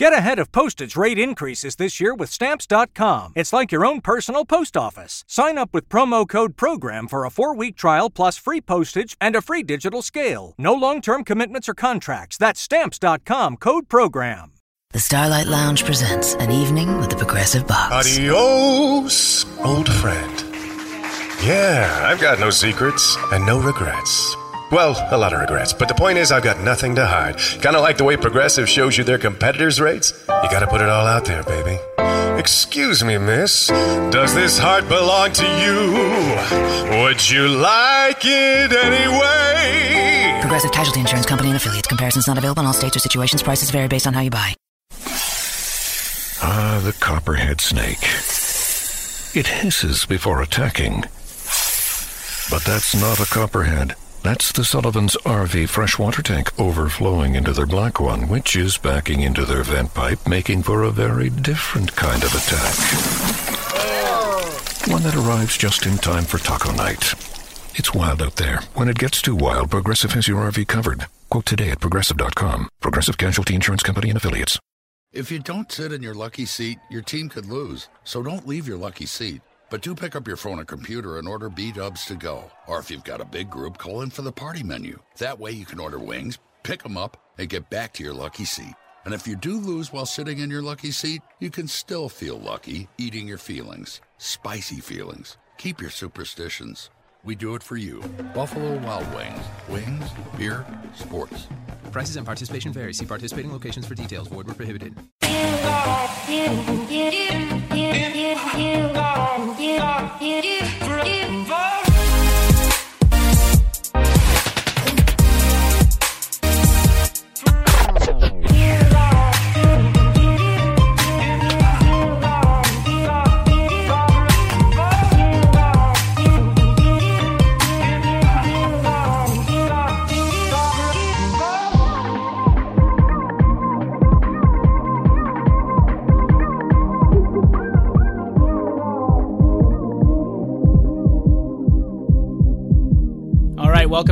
Get ahead of postage rate increases this year with Stamps.com. It's like your own personal post office. Sign up with promo code PROGRAM for a four week trial plus free postage and a free digital scale. No long term commitments or contracts. That's Stamps.com code PROGRAM. The Starlight Lounge presents an evening with the Progressive Box. Adios, old friend. Yeah, I've got no secrets and no regrets. Well, a lot of regrets, but the point is, I've got nothing to hide. Kind of like the way Progressive shows you their competitors' rates. You gotta put it all out there, baby. Excuse me, miss. Does this heart belong to you? Would you like it anyway? Progressive Casualty Insurance Company and affiliates. Comparisons not available in all states or situations. Prices vary based on how you buy. Ah, the copperhead snake. It hisses before attacking. But that's not a copperhead. That's the Sullivan's RV freshwater tank overflowing into their black one, which is backing into their vent pipe, making for a very different kind of attack. One that arrives just in time for taco night. It's wild out there. When it gets too wild, Progressive has your RV covered. Quote today at progressive.com. Progressive Casualty Insurance Company and affiliates. If you don't sit in your lucky seat, your team could lose. So don't leave your lucky seat. But do pick up your phone or computer and order B Dubs to go. Or if you've got a big group, call in for the party menu. That way you can order wings, pick them up, and get back to your lucky seat. And if you do lose while sitting in your lucky seat, you can still feel lucky eating your feelings. Spicy feelings. Keep your superstitions. We do it for you. Buffalo Wild Wings. Wings, beer, sports. Prices and participation vary. See participating locations for details. Void were prohibited. All right, welcome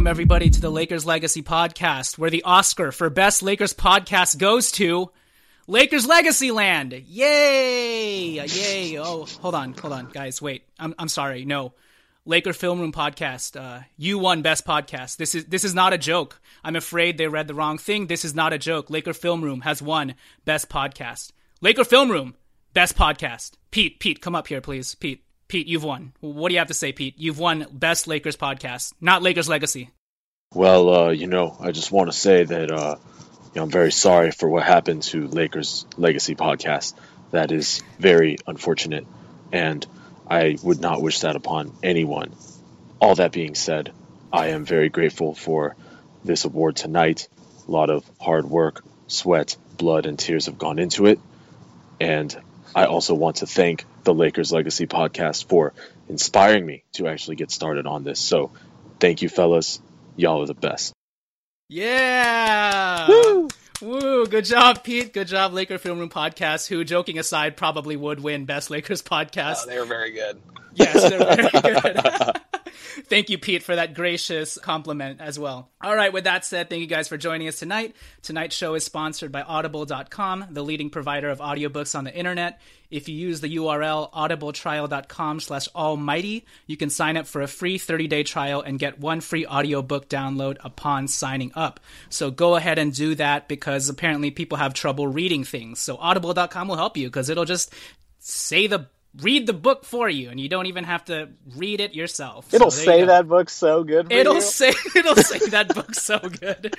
everybody to the Lakers Legacy Podcast, where the Oscar for Best Lakers Podcast goes to Lakers Legacy Land. Yay! Yay! Oh, hold on, hold on, guys. Wait, I'm I'm sorry. No, Laker Film Room Podcast. Uh, you won Best Podcast. This is this is not a joke. I'm afraid they read the wrong thing. This is not a joke. Laker Film Room has won Best Podcast. Laker Film Room Best Podcast. Pete, Pete, come up here, please. Pete. Pete, you've won. What do you have to say, Pete? You've won Best Lakers Podcast, not Lakers Legacy. Well, uh, you know, I just want to say that uh, you know, I'm very sorry for what happened to Lakers Legacy podcast. That is very unfortunate, and I would not wish that upon anyone. All that being said, I am very grateful for this award tonight. A lot of hard work, sweat, blood, and tears have gone into it, and I also want to thank the Lakers Legacy podcast for inspiring me to actually get started on this. So, thank you, fellas. Y'all are the best. Yeah. Woo. Woo. Good job, Pete. Good job, Laker Film Room Podcast, who, joking aside, probably would win Best Lakers oh, Podcast. Oh, they were very good. Yes, they're very good. thank you, Pete, for that gracious compliment as well. All right, with that said, thank you guys for joining us tonight. Tonight's show is sponsored by Audible.com, the leading provider of audiobooks on the internet. If you use the URL audibletrial.com slash almighty, you can sign up for a free 30-day trial and get one free audiobook download upon signing up. So go ahead and do that because apparently people have trouble reading things. So audible.com will help you because it'll just say the read the book for you and you don't even have to read it yourself. It'll so say that book so good. it'll you. say it'll say that book so good.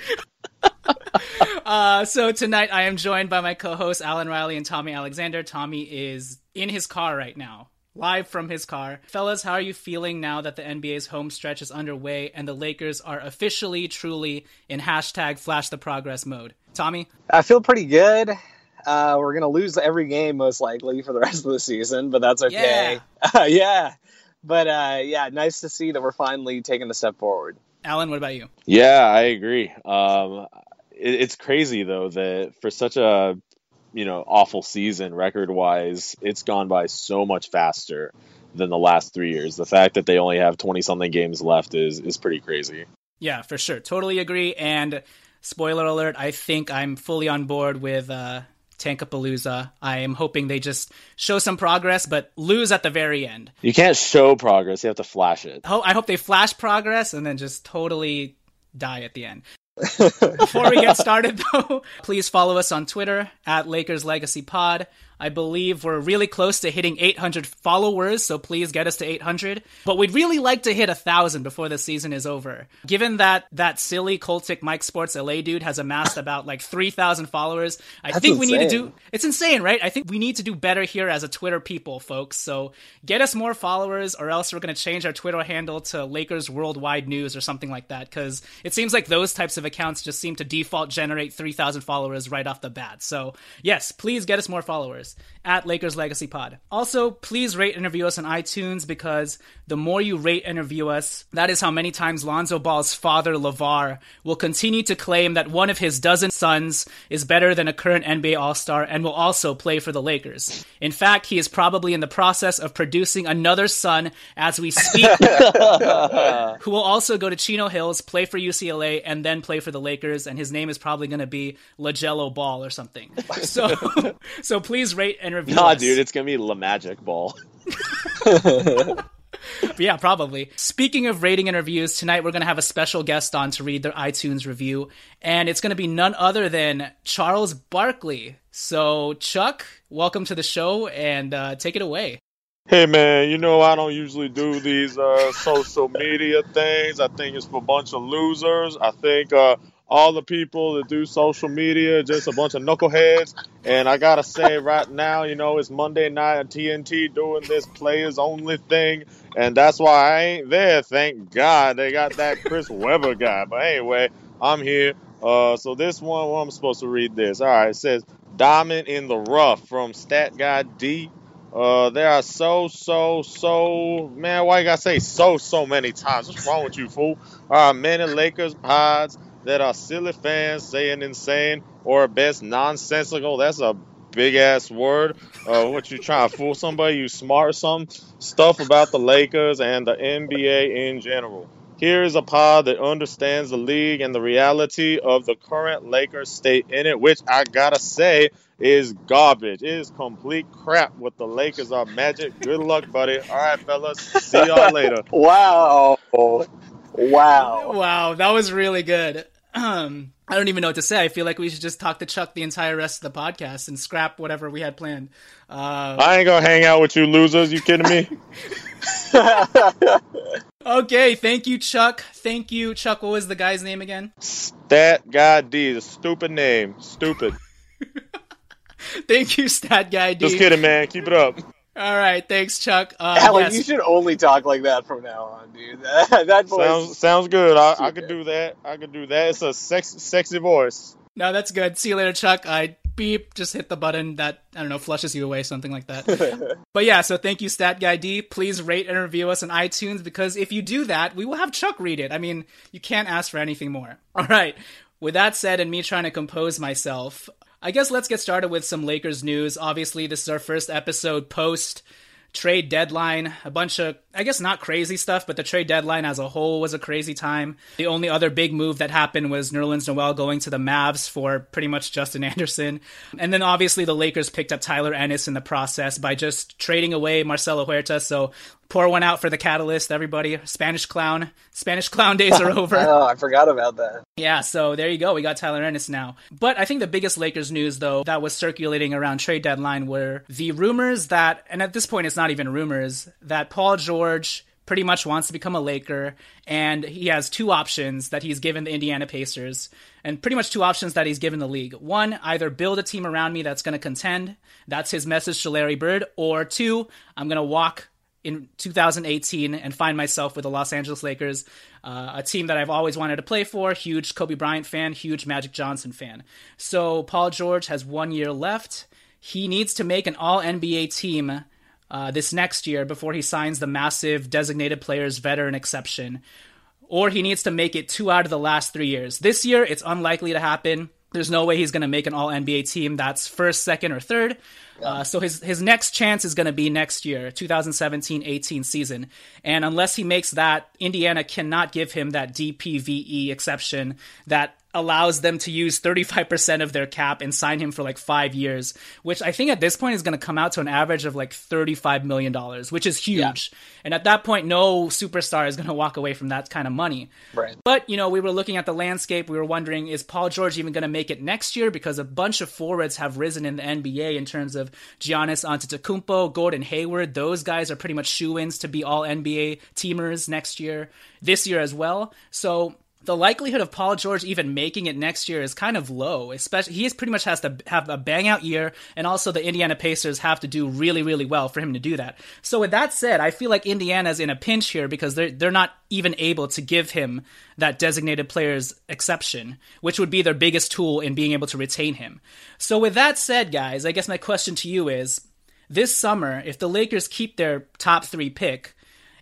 uh, so tonight I am joined by my co-hosts Alan Riley and Tommy Alexander. Tommy is in his car right now. Live from his car. Fellas, how are you feeling now that the NBA's home stretch is underway and the Lakers are officially, truly in hashtag flash the progress mode? Tommy? I feel pretty good. Uh, we're gonna lose every game most likely for the rest of the season, but that's okay. Yeah, yeah. But uh, yeah, nice to see that we're finally taking a step forward. Alan, what about you? Yeah, I agree. Um, it, it's crazy though that for such a you know awful season record wise, it's gone by so much faster than the last three years. The fact that they only have twenty something games left is is pretty crazy. Yeah, for sure. Totally agree. And spoiler alert, I think I'm fully on board with uh, Tankapalooza. I am hoping they just show some progress, but lose at the very end. You can't show progress; you have to flash it. I hope they flash progress and then just totally die at the end. Before we get started, though, please follow us on Twitter at Lakers Legacy Pod. I believe we're really close to hitting 800 followers, so please get us to 800. But we'd really like to hit a thousand before the season is over. Given that that silly cultic Mike Sports LA dude has amassed about like 3,000 followers, I That's think we need to do. It's insane, right? I think we need to do better here as a Twitter people, folks. So get us more followers, or else we're going to change our Twitter handle to Lakers Worldwide News or something like that. Because it seems like those types of accounts just seem to default generate 3,000 followers right off the bat. So yes, please get us more followers at Lakers Legacy Pod. Also, please rate and review us on iTunes because the more you rate and review us, that is how many times Lonzo Ball's father, LeVar, will continue to claim that one of his dozen sons is better than a current NBA All Star and will also play for the Lakers. In fact, he is probably in the process of producing another son as we speak, who will also go to Chino Hills, play for UCLA, and then play for the Lakers. And his name is probably going to be Lagello Ball or something. So, so please rate and review Nah, us. dude, it's gonna be La Magic Ball. Yeah, probably. Speaking of rating and reviews, tonight we're going to have a special guest on to read their iTunes review, and it's going to be none other than Charles Barkley. So, Chuck, welcome to the show, and uh, take it away. Hey man, you know I don't usually do these uh, social media things. I think it's for a bunch of losers. I think uh, all the people that do social media just a bunch of knuckleheads. And I gotta say right now, you know, it's Monday night at TNT doing this players only thing, and that's why I ain't there. Thank God they got that Chris Webber guy. But anyway, I'm here. Uh, so this one, well, I'm supposed to read this. All right, it says Diamond in the Rough from Stat Guy D. Uh, there are so, so, so, man, why you gotta say so, so many times? What's wrong with you, fool? There are many Lakers pods that are silly fans saying insane or best nonsensical. That's a big ass word. Uh, what you trying to fool somebody? You smart some? Stuff about the Lakers and the NBA in general. Here is a pod that understands the league and the reality of the current Lakers state in it, which I gotta say is garbage. It is complete crap what the Lakers are magic. Good luck, buddy. All right, fellas. See y'all later. Wow. Wow. Wow, that was really good. Um, I don't even know what to say. I feel like we should just talk to Chuck the entire rest of the podcast and scrap whatever we had planned. Uh, I ain't gonna hang out with you losers. You kidding me? okay, thank you, Chuck. Thank you, Chuck. What was the guy's name again? Stat guy D. The stupid name. Stupid. Thank you, Stat Guy D. Just kidding, man. Keep it up. All right, thanks, Chuck. Uh, Alan, yes. you should only talk like that from now on, dude. That, that voice. Sounds sounds good. I, I could do that. I could do that. It's a sex, sexy voice. No, that's good. See you later, Chuck. I beep, just hit the button that I don't know flushes you away, something like that. but yeah, so thank you, Stat Guy D. Please rate and review us on iTunes because if you do that, we will have Chuck read it. I mean, you can't ask for anything more. All right. With that said, and me trying to compose myself, I guess let's get started with some Lakers news. Obviously, this is our first episode post trade deadline, a bunch of, I guess not crazy stuff, but the trade deadline as a whole was a crazy time. The only other big move that happened was Nerlens Noel going to the Mavs for pretty much Justin Anderson. And then obviously the Lakers picked up Tyler Ennis in the process by just trading away Marcelo Huerta. So pour one out for the catalyst, everybody. Spanish clown. Spanish clown days are over. oh, I forgot about that. Yeah, so there you go. We got Tyler Ennis now. But I think the biggest Lakers news, though, that was circulating around trade deadline were the rumors that, and at this point it's not even rumors, that Paul George pretty much wants to become a Laker, and he has two options that he's given the Indiana Pacers, and pretty much two options that he's given the league. One, either build a team around me that's going to contend. That's his message to Larry Bird. Or two, I'm going to walk in 2018 and find myself with the Los Angeles Lakers, uh, a team that I've always wanted to play for. Huge Kobe Bryant fan, huge Magic Johnson fan. So Paul George has one year left. He needs to make an All NBA team uh, this next year before he signs the massive designated players veteran exception, or he needs to make it two out of the last three years. This year, it's unlikely to happen. There's no way he's going to make an All NBA team that's first, second, or third. Uh, so his his next chance is going to be next year, 2017-18 season. And unless he makes that, Indiana cannot give him that DPVE exception that allows them to use 35% of their cap and sign him for like five years, which I think at this point is going to come out to an average of like $35 million, which is huge. Yeah. And at that point, no superstar is going to walk away from that kind of money. Right. But, you know, we were looking at the landscape. We were wondering, is Paul George even going to make it next year? Because a bunch of forwards have risen in the NBA in terms of Giannis Antetokounmpo, Gordon Hayward. Those guys are pretty much shoe-ins to be all NBA teamers next year, this year as well. So the likelihood of Paul George even making it next year is kind of low. Especially he pretty much has to have a bang out year, and also the Indiana Pacers have to do really, really well for him to do that. So with that said, I feel like Indiana's in a pinch here because they're they're not even able to give him that designated player's exception, which would be their biggest tool in being able to retain him. So with that said, guys, I guess my question to you is: This summer, if the Lakers keep their top three pick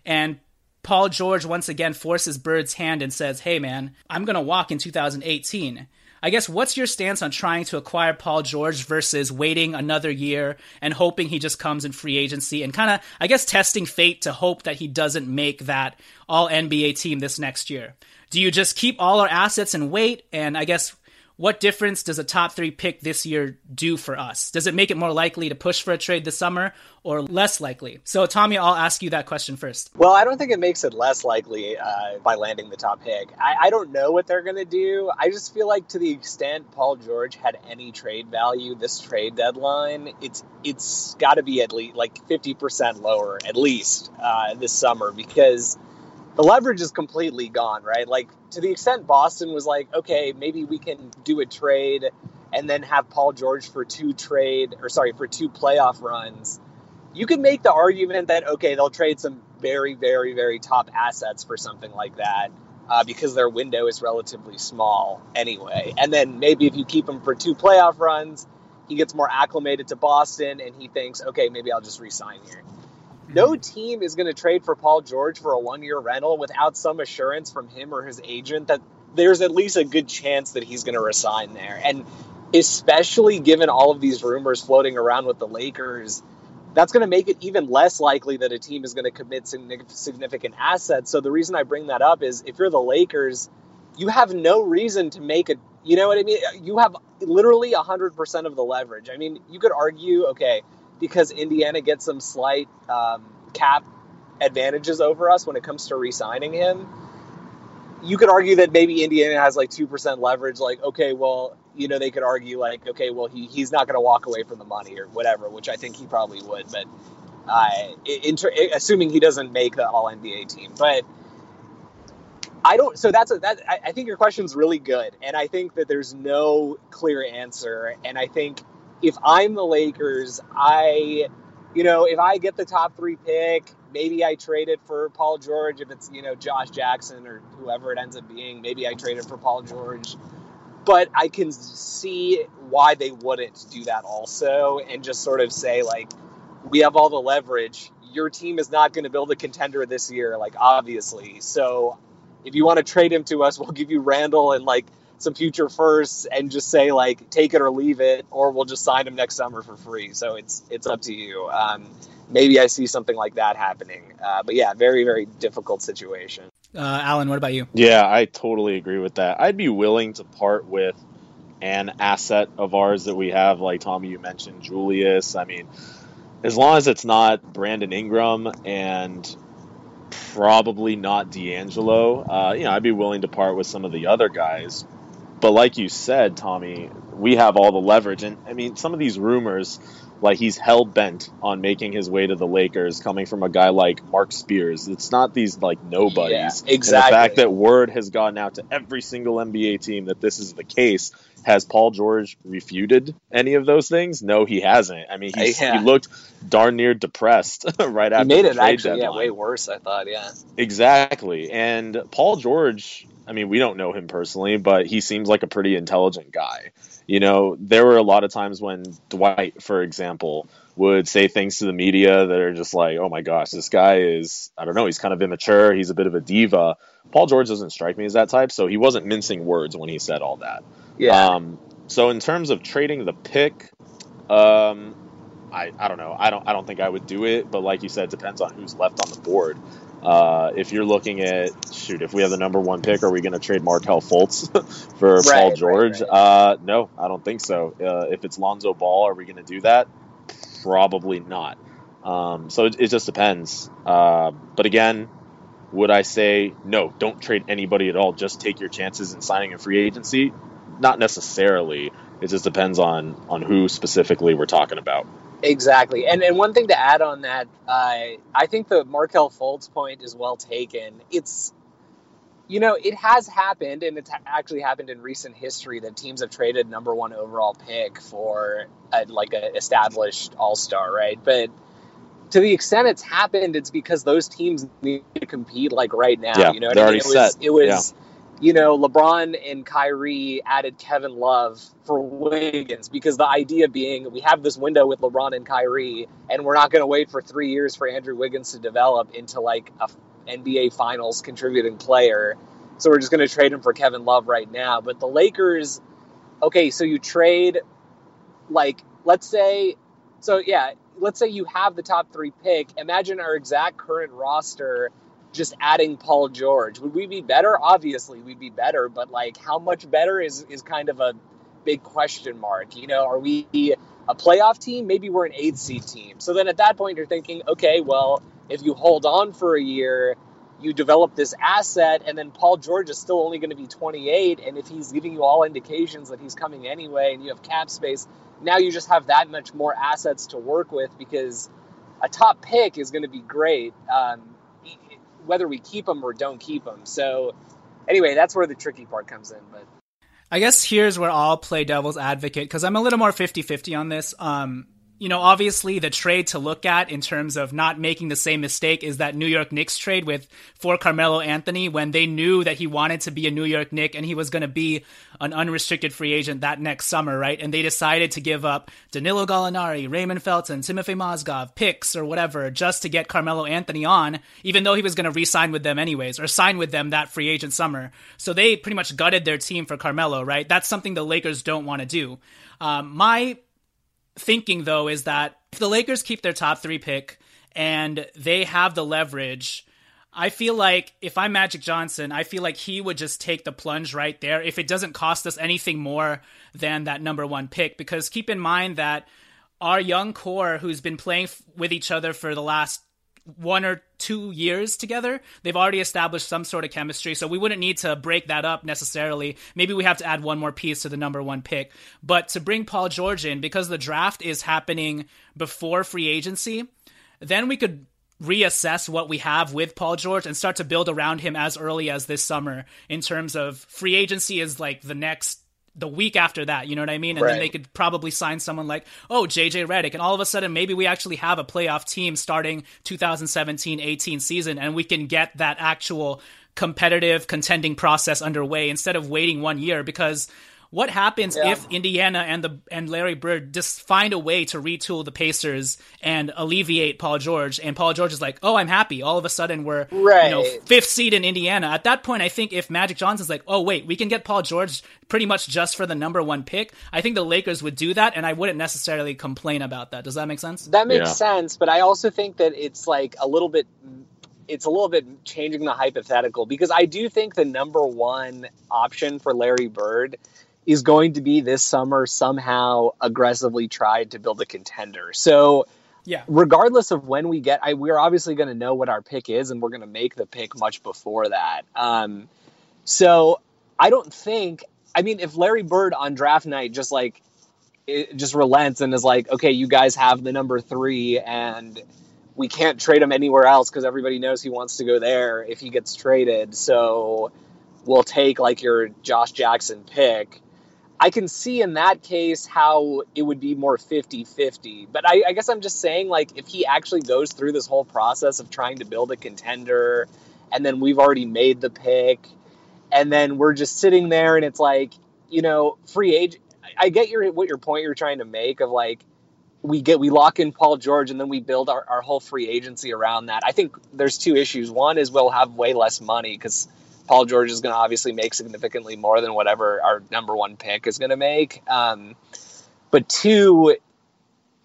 and Paul George once again forces Bird's hand and says, Hey man, I'm going to walk in 2018. I guess what's your stance on trying to acquire Paul George versus waiting another year and hoping he just comes in free agency and kind of, I guess, testing fate to hope that he doesn't make that all NBA team this next year? Do you just keep all our assets and wait? And I guess what difference does a top three pick this year do for us? Does it make it more likely to push for a trade this summer or less likely? So, Tommy, I'll ask you that question first. Well, I don't think it makes it less likely uh, by landing the top pick. I, I don't know what they're going to do. I just feel like to the extent Paul George had any trade value this trade deadline, it's it's got to be at least like 50% lower at least uh, this summer because the leverage is completely gone, right? Like to the extent Boston was like, okay, maybe we can do a trade and then have Paul George for two trade or sorry for two playoff runs. You could make the argument that okay, they'll trade some very, very, very top assets for something like that uh, because their window is relatively small anyway. And then maybe if you keep him for two playoff runs, he gets more acclimated to Boston and he thinks, okay, maybe I'll just resign here. No team is going to trade for Paul George for a one year rental without some assurance from him or his agent that there's at least a good chance that he's going to resign there. And especially given all of these rumors floating around with the Lakers, that's going to make it even less likely that a team is going to commit significant assets. So the reason I bring that up is if you're the Lakers, you have no reason to make a, you know what I mean? You have literally 100% of the leverage. I mean, you could argue, okay, because Indiana gets some slight um, cap advantages over us when it comes to re-signing him. You could argue that maybe Indiana has like two percent leverage. Like, okay, well, you know, they could argue like, okay, well, he, he's not going to walk away from the money or whatever, which I think he probably would. But uh, inter- assuming he doesn't make the All NBA team, but I don't. So that's a, that. I, I think your question's really good, and I think that there's no clear answer, and I think if I'm the Lakers, I, you know, if I get the top three pick, maybe I trade it for Paul George. If it's, you know, Josh Jackson or whoever it ends up being, maybe I trade it for Paul George. But I can see why they wouldn't do that also and just sort of say, like, we have all the leverage. Your team is not going to build a contender this year, like, obviously. So if you want to trade him to us, we'll give you Randall and, like, some future firsts and just say like take it or leave it, or we'll just sign him next summer for free. So it's it's up to you. Um, maybe I see something like that happening. Uh, but yeah, very very difficult situation. Uh, Alan, what about you? Yeah, I totally agree with that. I'd be willing to part with an asset of ours that we have, like Tommy, you mentioned Julius. I mean, as long as it's not Brandon Ingram and probably not D'Angelo, uh, you know, I'd be willing to part with some of the other guys. But like you said, Tommy, we have all the leverage. And I mean, some of these rumors, like he's hell bent on making his way to the Lakers, coming from a guy like Mark Spears. It's not these like nobodies. Yeah, exactly. And the fact that word has gone out to every single NBA team that this is the case. Has Paul George refuted any of those things? No, he hasn't. I mean, yeah. he looked darn near depressed right after. He made it actually, yeah, way worse. I thought, yeah. Exactly, and Paul George I mean, we don't know him personally, but he seems like a pretty intelligent guy. You know, there were a lot of times when Dwight, for example, would say things to the media that are just like, oh my gosh, this guy is, I don't know, he's kind of immature. He's a bit of a diva. Paul George doesn't strike me as that type, so he wasn't mincing words when he said all that. Yeah. Um, so in terms of trading the pick, um, I, I don't know. I don't I don't think I would do it, but like you said, it depends on who's left on the board. Uh, if you're looking at shoot, if we have the number one pick, are we going to trade Markelle Fultz for right, Paul George? Right, right. Uh, no, I don't think so. Uh, if it's Lonzo Ball, are we going to do that? Probably not. Um, so it, it, just depends. Uh, but again, would I say no? Don't trade anybody at all. Just take your chances in signing a free agency. Not necessarily. It just depends on on who specifically we're talking about. Exactly, and and one thing to add on that, uh, I think the Markelle Fultz point is well taken. It's you know it has happened, and it's actually happened in recent history that teams have traded number one overall pick for a, like an established All Star, right? But to the extent it's happened, it's because those teams need to compete like right now. Yeah, you know, they're I mean? already it was, set. It was. Yeah you know, LeBron and Kyrie added Kevin Love for Wiggins because the idea being we have this window with LeBron and Kyrie, and we're not going to wait for three years for Andrew Wiggins to develop into like a NBA Finals contributing player. So we're just going to trade him for Kevin Love right now. But the Lakers, okay, so you trade, like, let's say, so yeah, let's say you have the top three pick. Imagine our exact current roster just adding Paul George. Would we be better? Obviously, we'd be better, but like how much better is is kind of a big question mark. You know, are we a playoff team? Maybe we're an eighth seed team. So then at that point, you're thinking, okay, well, if you hold on for a year, you develop this asset, and then Paul George is still only going to be 28, and if he's giving you all indications that he's coming anyway, and you have cap space, now you just have that much more assets to work with because a top pick is going to be great. Um, whether we keep them or don't keep them. So anyway, that's where the tricky part comes in. But I guess here's where I'll play devil's advocate because I'm a little more 50-50 on this. Um, you know, obviously the trade to look at in terms of not making the same mistake is that New York Knicks trade with for Carmelo Anthony when they knew that he wanted to be a New York Knick and he was going to be an unrestricted free agent that next summer, right? And they decided to give up Danilo Gallinari, Raymond Felton, Timofey Mozgov, picks or whatever just to get Carmelo Anthony on, even though he was going to re-sign with them anyways or sign with them that free agent summer. So they pretty much gutted their team for Carmelo, right? That's something the Lakers don't want to do. Um, my thinking though is that if the Lakers keep their top three pick and they have the leverage, I feel like if I'm Magic Johnson, I feel like he would just take the plunge right there if it doesn't cost us anything more than that number one pick. Because keep in mind that our young core who's been playing with each other for the last one or two years together. They've already established some sort of chemistry, so we wouldn't need to break that up necessarily. Maybe we have to add one more piece to the number one pick. But to bring Paul George in, because the draft is happening before free agency, then we could reassess what we have with Paul George and start to build around him as early as this summer in terms of free agency is like the next the week after that, you know what I mean? And right. then they could probably sign someone like, oh, JJ Redick. And all of a sudden, maybe we actually have a playoff team starting 2017 18 season and we can get that actual competitive contending process underway instead of waiting one year because what happens yeah. if Indiana and the and Larry Bird just find a way to retool the Pacers and alleviate Paul George? And Paul George is like, "Oh, I'm happy." All of a sudden, we're right. you know fifth seed in Indiana. At that point, I think if Magic Johnson's like, "Oh, wait, we can get Paul George pretty much just for the number one pick," I think the Lakers would do that, and I wouldn't necessarily complain about that. Does that make sense? That makes yeah. sense, but I also think that it's like a little bit it's a little bit changing the hypothetical because I do think the number one option for Larry Bird is going to be this summer somehow aggressively tried to build a contender. So, yeah, regardless of when we get, I, we're obviously going to know what our pick is, and we're going to make the pick much before that. Um, so, I don't think. I mean, if Larry Bird on draft night just like it just relents and is like, okay, you guys have the number three, and we can't trade him anywhere else because everybody knows he wants to go there if he gets traded. So we'll take like your Josh Jackson pick. I can see in that case how it would be more 50 50. But I, I, guess I'm just saying, like, if he actually goes through this whole process of trying to build a contender, and then we've already made the pick, and then we're just sitting there and it's like, you know, free agent. I get your what your point you're trying to make of like we get we lock in Paul George and then we build our, our whole free agency around that. I think there's two issues. One is we'll have way less money because Paul George is going to obviously make significantly more than whatever our number one pick is going to make. Um, but two,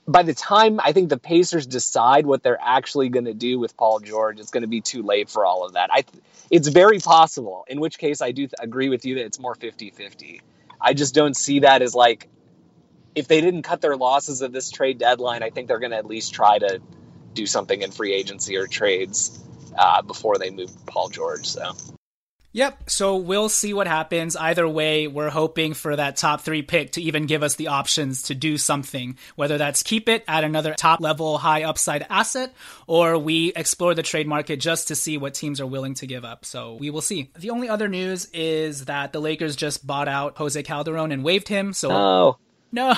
by the time I think the Pacers decide what they're actually going to do with Paul George, it's going to be too late for all of that. I, it's very possible. In which case, I do th- agree with you that it's more 50-50. I just don't see that as like if they didn't cut their losses at this trade deadline, I think they're going to at least try to do something in free agency or trades uh, before they move Paul George. So. Yep. So we'll see what happens. Either way, we're hoping for that top three pick to even give us the options to do something, whether that's keep it at another top level, high upside asset, or we explore the trade market just to see what teams are willing to give up. So we will see. The only other news is that the Lakers just bought out Jose Calderon and waived him. So oh. No,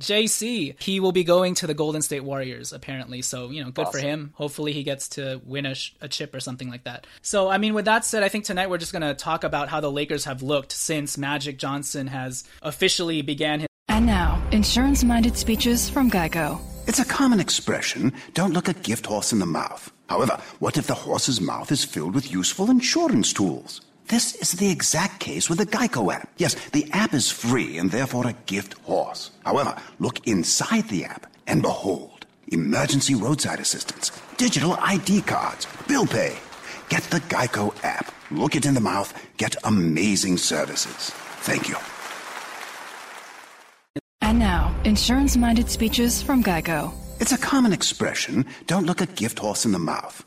JC. He will be going to the Golden State Warriors apparently. So you know, good awesome. for him. Hopefully, he gets to win a, sh- a chip or something like that. So I mean, with that said, I think tonight we're just gonna talk about how the Lakers have looked since Magic Johnson has officially began his. And now, insurance-minded speeches from Geico. It's a common expression. Don't look a gift horse in the mouth. However, what if the horse's mouth is filled with useful insurance tools? This is the exact case with the Geico app. Yes, the app is free and therefore a gift horse. However, look inside the app and behold, emergency roadside assistance, digital ID cards, bill pay. Get the Geico app. Look it in the mouth. Get amazing services. Thank you. And now, insurance minded speeches from Geico. It's a common expression. Don't look a gift horse in the mouth.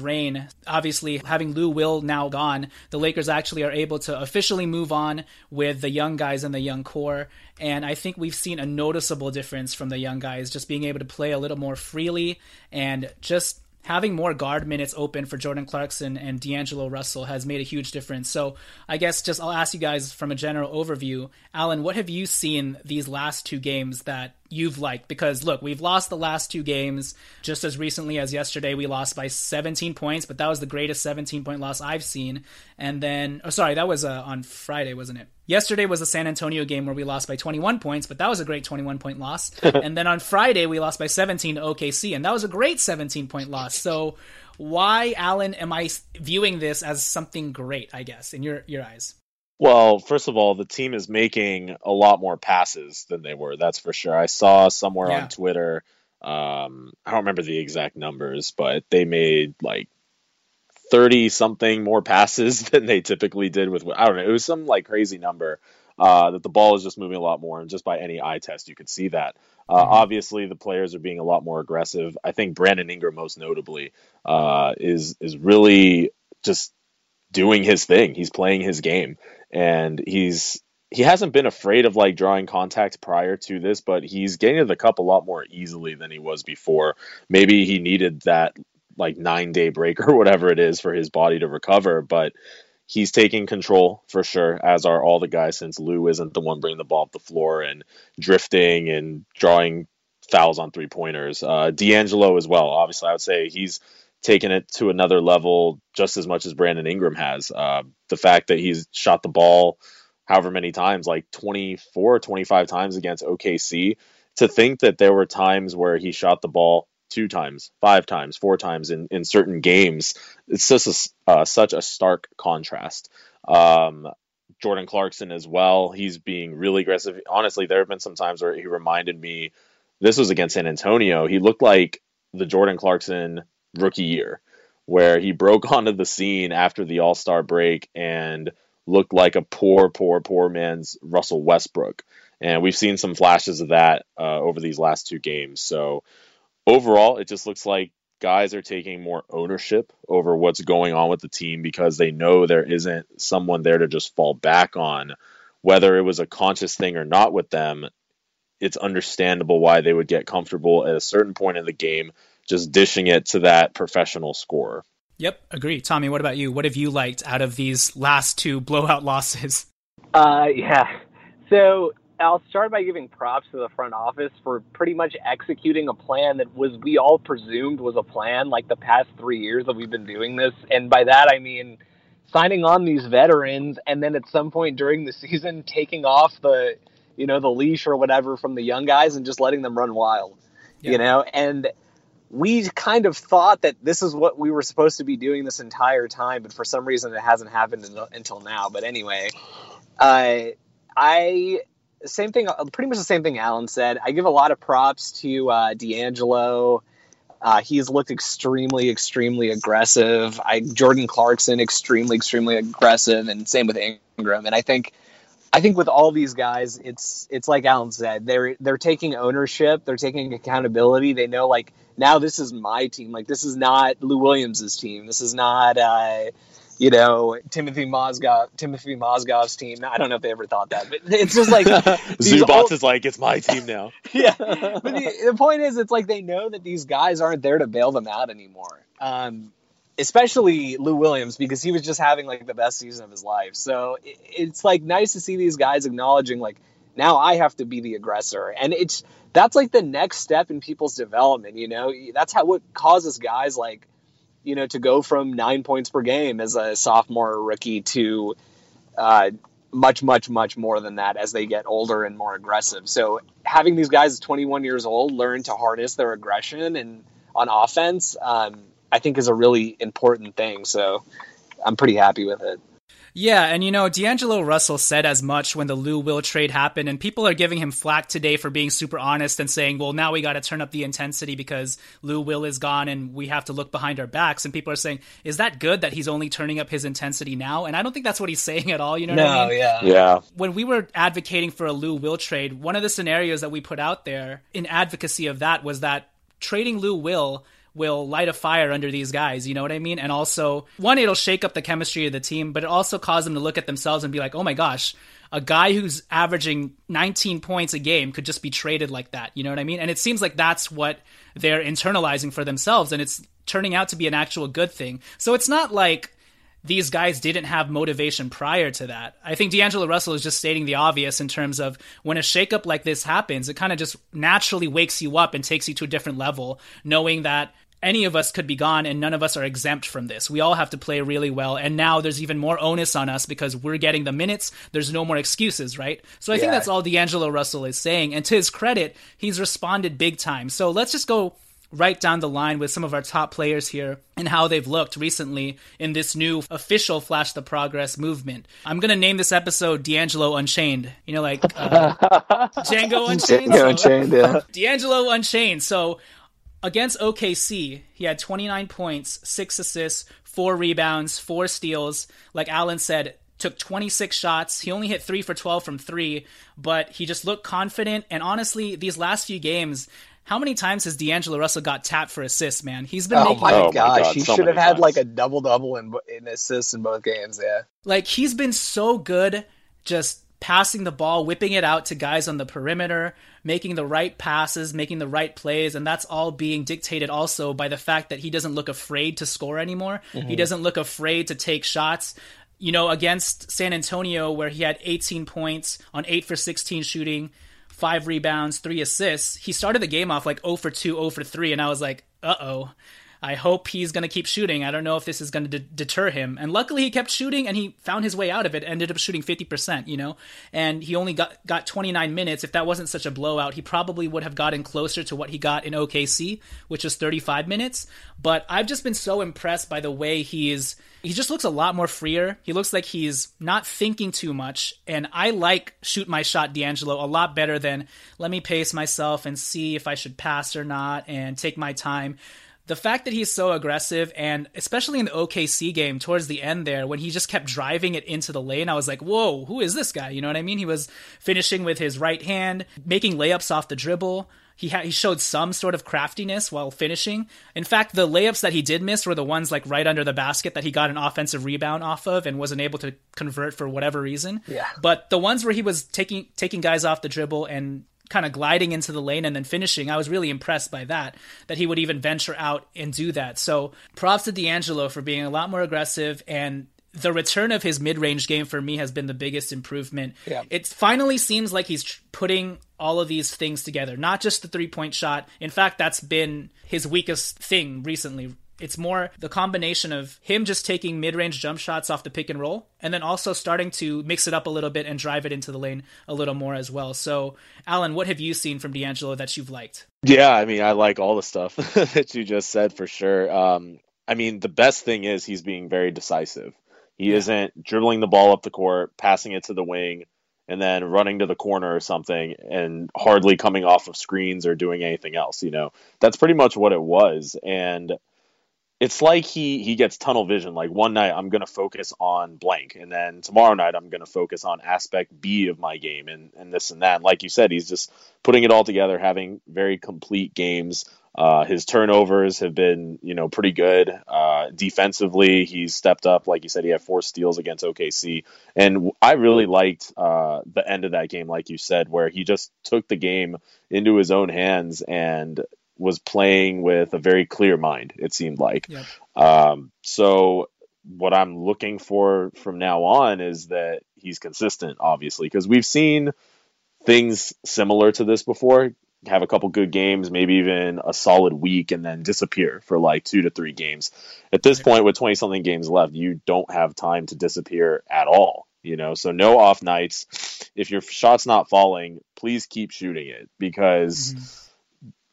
reign. Obviously, having Lou Will now gone, the Lakers actually are able to officially move on with the young guys and the young core. And I think we've seen a noticeable difference from the young guys just being able to play a little more freely and just having more guard minutes open for Jordan Clarkson and D'Angelo Russell has made a huge difference. So I guess just I'll ask you guys from a general overview. Alan, what have you seen these last two games that you've liked? Because look, we've lost the last two games just as recently as yesterday. We lost by 17 points, but that was the greatest 17 point loss I've seen. And then, oh, sorry, that was uh, on Friday, wasn't it? Yesterday was the San Antonio game where we lost by 21 points, but that was a great 21 point loss. and then on Friday, we lost by 17 to OKC, and that was a great 17 point loss. So, why, Alan, am I viewing this as something great, I guess, in your, your eyes? Well, first of all, the team is making a lot more passes than they were. That's for sure. I saw somewhere yeah. on Twitter. Um, I don't remember the exact numbers, but they made like 30 something more passes than they typically did with I don't know, it was some like crazy number. Uh, that the ball is just moving a lot more, and just by any eye test, you could see that. Uh, mm-hmm. Obviously, the players are being a lot more aggressive. I think Brandon Ingram, most notably, uh, is is really just doing his thing. He's playing his game, and he's he hasn't been afraid of like drawing contact prior to this, but he's getting to the cup a lot more easily than he was before. Maybe he needed that like nine day break or whatever it is for his body to recover, but he's taking control for sure, as are all the guys since Lou isn't the one bringing the ball up the floor and drifting and drawing fouls on three pointers. Uh, D'Angelo as well. Obviously, I would say he's taken it to another level just as much as Brandon Ingram has. Uh, the fact that he's shot the ball however many times, like 24, 25 times against OKC, to think that there were times where he shot the ball two times, five times, four times in, in certain games, it's just a, uh, such a stark contrast. Um, Jordan Clarkson as well, he's being really aggressive. Honestly, there have been some times where he reminded me, this was against San Antonio, he looked like the Jordan Clarkson rookie year, where he broke onto the scene after the All Star break and looked like a poor, poor, poor man's Russell Westbrook. And we've seen some flashes of that uh, over these last two games. So overall, it just looks like guys are taking more ownership over what's going on with the team because they know there isn't someone there to just fall back on. Whether it was a conscious thing or not with them, it's understandable why they would get comfortable at a certain point in the game just dishing it to that professional scorer. Yep, agree. Tommy, what about you? What have you liked out of these last two blowout losses? Uh, yeah. So I'll start by giving props to the front office for pretty much executing a plan that was we all presumed was a plan like the past three years that we've been doing this. And by that I mean signing on these veterans and then at some point during the season taking off the you know the leash or whatever from the young guys and just letting them run wild. Yeah. You know, and we kind of thought that this is what we were supposed to be doing this entire time, but for some reason it hasn't happened until now. But anyway, uh, I same thing, pretty much the same thing Alan said. I give a lot of props to uh, D'Angelo. Uh, he's looked extremely, extremely aggressive. I Jordan Clarkson extremely, extremely aggressive, and same with Ingram. And I think I think with all these guys, it's it's like Alan said, they're they're taking ownership, they're taking accountability. They know like now this is my team. Like this is not Lou Williams's team. This is not uh, you know Timothy Mozgov Timothy Mozgov's team. I don't know if they ever thought that, but it's just like Zubac old... is like it's my team now. yeah, but the, the point is, it's like they know that these guys aren't there to bail them out anymore. Um, especially Lou Williams because he was just having like the best season of his life. So it's like nice to see these guys acknowledging like now I have to be the aggressor, and it's that's like the next step in people's development. You know, that's how what causes guys like you know to go from nine points per game as a sophomore or rookie to uh, much much much more than that as they get older and more aggressive. So having these guys 21 years old learn to harness their aggression and on offense. Um, I think is a really important thing. So I'm pretty happy with it. Yeah, and you know, D'Angelo Russell said as much when the Lou Will trade happened, and people are giving him flack today for being super honest and saying, well, now we got to turn up the intensity because Lou Will is gone and we have to look behind our backs. And people are saying, is that good that he's only turning up his intensity now? And I don't think that's what he's saying at all. You know no, I mean? yeah. Yeah. When we were advocating for a Lou Will trade, one of the scenarios that we put out there in advocacy of that was that trading Lou Will will light a fire under these guys. You know what I mean? And also, one, it'll shake up the chemistry of the team, but it also cause them to look at themselves and be like, oh my gosh, a guy who's averaging 19 points a game could just be traded like that. You know what I mean? And it seems like that's what they're internalizing for themselves, and it's turning out to be an actual good thing. So it's not like these guys didn't have motivation prior to that. I think D'Angelo Russell is just stating the obvious in terms of when a shakeup like this happens, it kind of just naturally wakes you up and takes you to a different level, knowing that any of us could be gone and none of us are exempt from this. We all have to play really well. And now there's even more onus on us because we're getting the minutes. There's no more excuses, right? So I yeah. think that's all D'Angelo Russell is saying. And to his credit, he's responded big time. So let's just go right down the line with some of our top players here and how they've looked recently in this new official Flash the Progress movement. I'm going to name this episode D'Angelo Unchained. You know, like uh, Django Unchained. Django Unchained, yeah. D'Angelo Unchained. So against OKC, he had 29 points, six assists, four rebounds, four steals. Like Alan said, took 26 shots. He only hit three for 12 from three, but he just looked confident. And honestly, these last few games, how many times has D'Angelo Russell got tapped for assists, man? He's been oh making. My oh gosh, my God, he so should have had like a double double in, in assists in both games. Yeah, like he's been so good, just passing the ball, whipping it out to guys on the perimeter, making the right passes, making the right plays, and that's all being dictated also by the fact that he doesn't look afraid to score anymore. Mm-hmm. He doesn't look afraid to take shots. You know, against San Antonio, where he had 18 points on 8 for 16 shooting, five rebounds, three assists, he started the game off like 0 for 2, 0 for 3, and I was like, uh oh. I hope he's going to keep shooting. I don't know if this is going to deter him. And luckily, he kept shooting and he found his way out of it. Ended up shooting 50%, you know? And he only got, got 29 minutes. If that wasn't such a blowout, he probably would have gotten closer to what he got in OKC, which was 35 minutes. But I've just been so impressed by the way he's he just looks a lot more freer. He looks like he's not thinking too much. And I like shoot my shot D'Angelo a lot better than let me pace myself and see if I should pass or not and take my time the fact that he's so aggressive and especially in the OKC game towards the end there when he just kept driving it into the lane, I was like, whoa, who is this guy? You know what I mean? He was finishing with his right hand, making layups off the dribble. He had he showed some sort of craftiness while finishing. In fact, the layups that he did miss were the ones like right under the basket that he got an offensive rebound off of and wasn't able to convert for whatever reason. Yeah. But the ones where he was taking taking guys off the dribble and kind of gliding into the lane and then finishing. I was really impressed by that, that he would even venture out and do that. So props to D'Angelo for being a lot more aggressive and the return of his mid-range game for me has been the biggest improvement. Yeah. It finally seems like he's putting all of these things together, not just the three-point shot. In fact, that's been his weakest thing recently. It's more the combination of him just taking mid-range jump shots off the pick and roll and then also starting to mix it up a little bit and drive it into the lane a little more as well. So, Alan, what have you seen from D'Angelo that you've liked? Yeah, I mean, I like all the stuff that you just said for sure. Um, I mean, the best thing is he's being very decisive. He yeah. isn't dribbling the ball up the court, passing it to the wing, and then running to the corner or something and hardly coming off of screens or doing anything else. You know, that's pretty much what it was. And it's like he he gets tunnel vision. Like one night I'm gonna focus on blank, and then tomorrow night I'm gonna focus on aspect B of my game, and and this and that. And like you said, he's just putting it all together, having very complete games. Uh, his turnovers have been, you know, pretty good. Uh, defensively, he's stepped up. Like you said, he had four steals against OKC, and I really liked uh, the end of that game, like you said, where he just took the game into his own hands and was playing with a very clear mind. It seemed like. Yep. Um, so what I'm looking for from now on is that he's consistent, obviously, because we've seen things similar to this before. Have a couple good games, maybe even a solid week, and then disappear for like two to three games. At this point, with 20 something games left, you don't have time to disappear at all. You know, so no off nights. If your shot's not falling, please keep shooting it because. Mm-hmm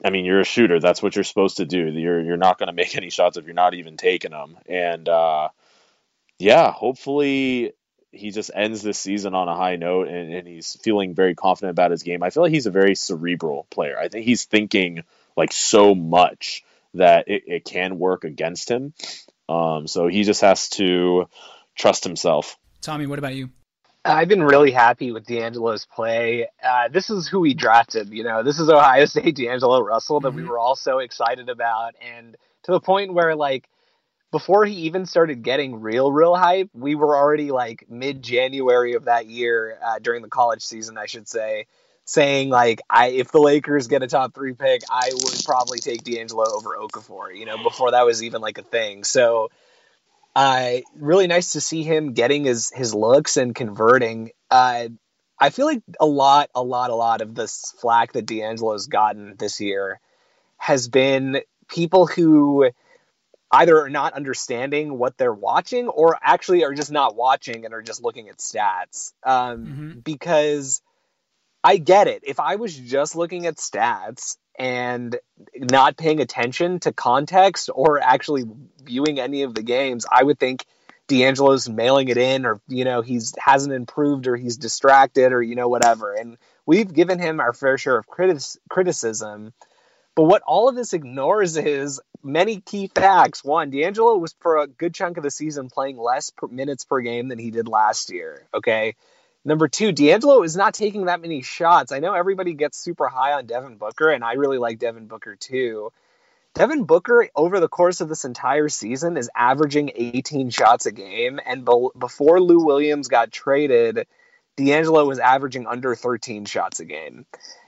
I mean, you're a shooter. That's what you're supposed to do. You're you're not going to make any shots if you're not even taking them. And uh, yeah, hopefully he just ends this season on a high note and, and he's feeling very confident about his game. I feel like he's a very cerebral player. I think he's thinking like so much that it, it can work against him. Um, so he just has to trust himself. Tommy, what about you? I've been really happy with D'Angelo's play. Uh, this is who we drafted. You know, this is Ohio State D'Angelo Russell that mm-hmm. we were all so excited about, and to the point where like before he even started getting real, real hype, we were already like mid January of that year uh, during the college season, I should say, saying like, I if the Lakers get a top three pick, I would probably take D'Angelo over Okafor. You know, before that was even like a thing. So uh, really nice to see him getting his his looks and converting. Uh, I feel like a lot, a lot, a lot of this flack that D'Angelo's gotten this year has been people who either are not understanding what they're watching or actually are just not watching and are just looking at stats. Um, mm-hmm. Because I get it. If I was just looking at stats and not paying attention to context or actually viewing any of the games, I would think D'Angelo's mailing it in or, you know, he's hasn't improved or he's distracted or, you know, whatever. And we've given him our fair share of critis- criticism. But what all of this ignores is many key facts. One, D'Angelo was for a good chunk of the season playing less per minutes per game than he did last year. Okay. Number two, D'Angelo is not taking that many shots. I know everybody gets super high on Devin Booker, and I really like Devin Booker too. Devin Booker, over the course of this entire season, is averaging 18 shots a game. And be- before Lou Williams got traded, D'Angelo was averaging under 13 shots a game.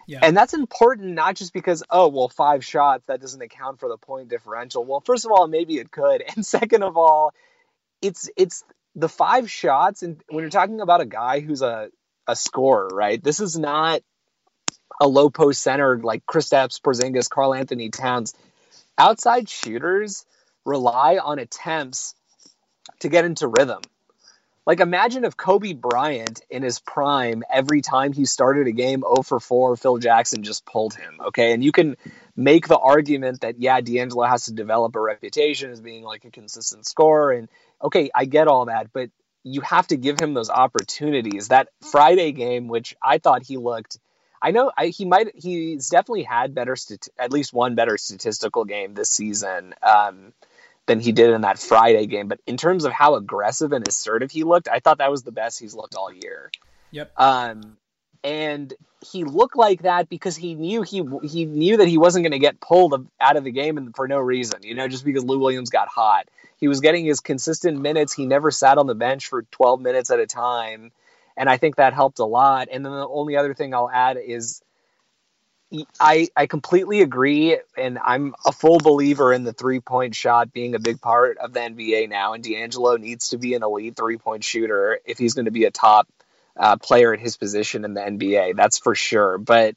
Yeah. And that's important not just because, oh, well, five shots, that doesn't account for the point differential. Well, first of all, maybe it could. And second of all, it's it's the five shots, and when you're talking about a guy who's a a scorer, right? This is not a low post center like Kristaps Porzingis, Karl-Anthony Towns. Outside shooters rely on attempts to get into rhythm. Like imagine if Kobe Bryant in his prime, every time he started a game 0 for 4, Phil Jackson just pulled him. Okay. And you can make the argument that, yeah, D'Angelo has to develop a reputation as being like a consistent scorer. And okay, I get all that, but you have to give him those opportunities. That Friday game, which I thought he looked, I know I, he might, he's definitely had better, at least one better statistical game this season um, than he did in that Friday game. But in terms of how aggressive and assertive he looked, I thought that was the best he's looked all year. Yep. Um, and he looked like that because he knew he he knew that he wasn't going to get pulled out of the game for no reason, you know, just because Lou Williams got hot. He was getting his consistent minutes. He never sat on the bench for 12 minutes at a time, and I think that helped a lot. And then the only other thing I'll add is I, I completely agree, and I'm a full believer in the three point shot being a big part of the NBA now. And D'Angelo needs to be an elite three point shooter if he's going to be a top uh, player at his position in the NBA. That's for sure. But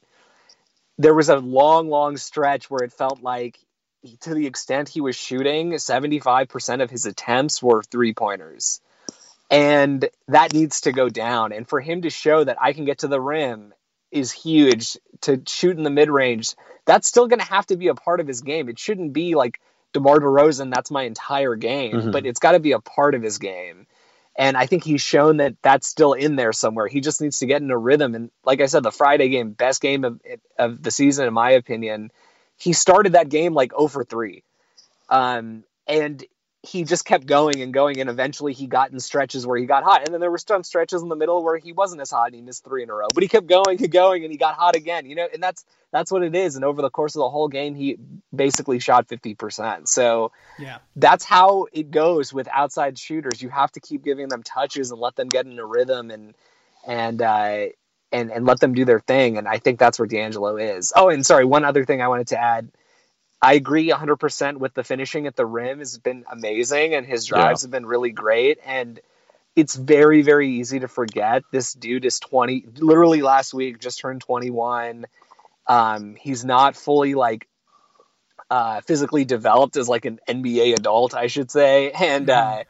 there was a long, long stretch where it felt like, to the extent he was shooting, 75% of his attempts were three pointers. And that needs to go down. And for him to show that I can get to the rim is huge to shoot in the mid range. That's still going to have to be a part of his game. It shouldn't be like DeMar DeRozan, that's my entire game, mm-hmm. but it's got to be a part of his game. And I think he's shown that that's still in there somewhere. He just needs to get in a rhythm. And like I said, the Friday game, best game of, of the season, in my opinion, he started that game like 0 for 3. Um, and he just kept going and going, and eventually he got in stretches where he got hot, and then there were some stretches in the middle where he wasn't as hot and he missed three in a row, but he kept going and going, and he got hot again, you know, and that's that's what it is. And over the course of the whole game, he basically shot fifty percent. So yeah, that's how it goes with outside shooters. You have to keep giving them touches and let them get in a rhythm and and uh, and and let them do their thing. And I think that's where D'Angelo is. Oh, and sorry, one other thing I wanted to add I agree 100% with the finishing at the rim has been amazing and his drives yeah. have been really great. And it's very very easy to forget this dude is 20 literally last week just turned 21 um, he's not fully like uh, physically developed as like an NBA adult I should say. And uh,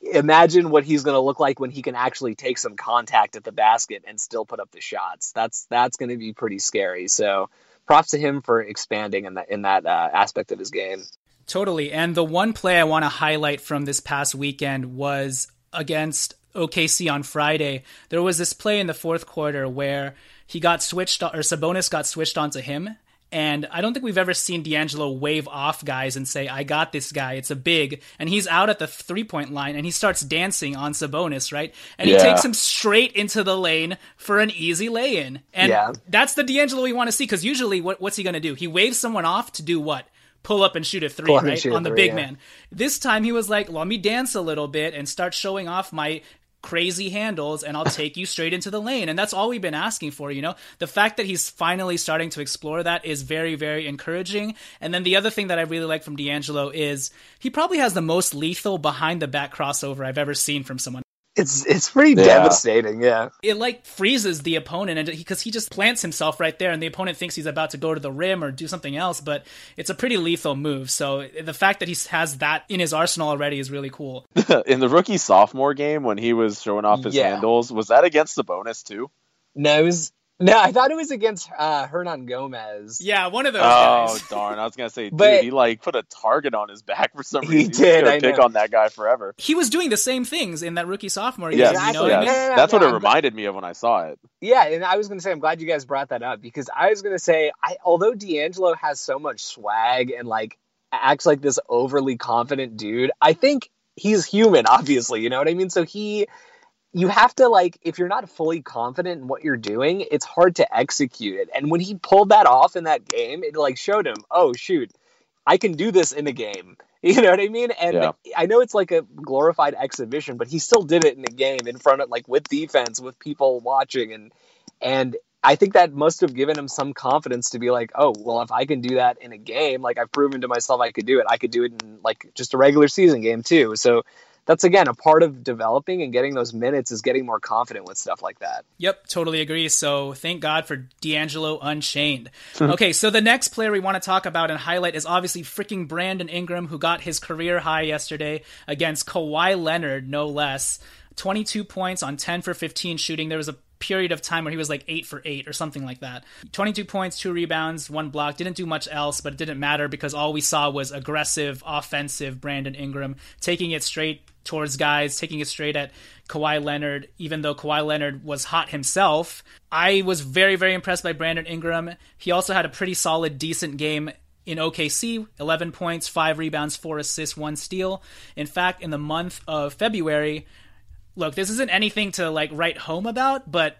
imagine what he's going to look like when he can actually take some contact at the basket and still put up the shots. That's that's going to be pretty scary. So props to him for expanding in that in that uh, aspect of his game. Totally. And the one play I want to highlight from this past weekend was against OKC on Friday. There was this play in the fourth quarter where he got switched or Sabonis got switched onto him and I don't think we've ever seen D'Angelo wave off guys and say, I got this guy. It's a big. And he's out at the three point line and he starts dancing on Sabonis, right? And yeah. he takes him straight into the lane for an easy lay in. And yeah. that's the D'Angelo we want to see because usually what, what's he going to do? He waves someone off to do what? Pull up and shoot a three, right? On the three, big yeah. man. This time he was like, let me dance a little bit and start showing off my crazy handles and I'll take you straight into the lane. And that's all we've been asking for, you know? The fact that he's finally starting to explore that is very, very encouraging. And then the other thing that I really like from D'Angelo is he probably has the most lethal behind the back crossover I've ever seen from someone it's it's pretty yeah. devastating. Yeah, it like freezes the opponent, and because he, he just plants himself right there, and the opponent thinks he's about to go to the rim or do something else. But it's a pretty lethal move. So the fact that he has that in his arsenal already is really cool. in the rookie sophomore game when he was showing off his yeah. handles, was that against Sabonis too? No, it was no, I thought it was against uh, Hernangomez. Yeah, one of those. Oh guys. darn! I was gonna say, but dude, he like put a target on his back for some reason. He did. I pick know. on that guy forever. He was doing the same things in that rookie sophomore year. Yes, you know yes. I mean? That's what it reminded me of when I saw it. Yeah, and I was gonna say, I'm glad you guys brought that up because I was gonna say, I although D'Angelo has so much swag and like acts like this overly confident dude, I think he's human. Obviously, you know what I mean. So he you have to like if you're not fully confident in what you're doing it's hard to execute it. And when he pulled that off in that game it like showed him oh shoot i can do this in a game. You know what i mean? And yeah. i know it's like a glorified exhibition but he still did it in a game in front of like with defense with people watching. And and i think that must have given him some confidence to be like oh well if i can do that in a game like i've proven to myself i could do it. I could do it in like just a regular season game too. So that's again a part of developing and getting those minutes is getting more confident with stuff like that. Yep, totally agree. So thank God for D'Angelo Unchained. okay, so the next player we want to talk about and highlight is obviously freaking Brandon Ingram, who got his career high yesterday against Kawhi Leonard, no less. 22 points on 10 for 15 shooting. There was a period of time where he was like 8 for 8 or something like that. 22 points, 2 rebounds, 1 block. Didn't do much else, but it didn't matter because all we saw was aggressive, offensive Brandon Ingram taking it straight towards guys, taking it straight at Kawhi Leonard, even though Kawhi Leonard was hot himself. I was very, very impressed by Brandon Ingram. He also had a pretty solid, decent game in OKC 11 points, 5 rebounds, 4 assists, 1 steal. In fact, in the month of February, look, this isn't anything to like write home about, but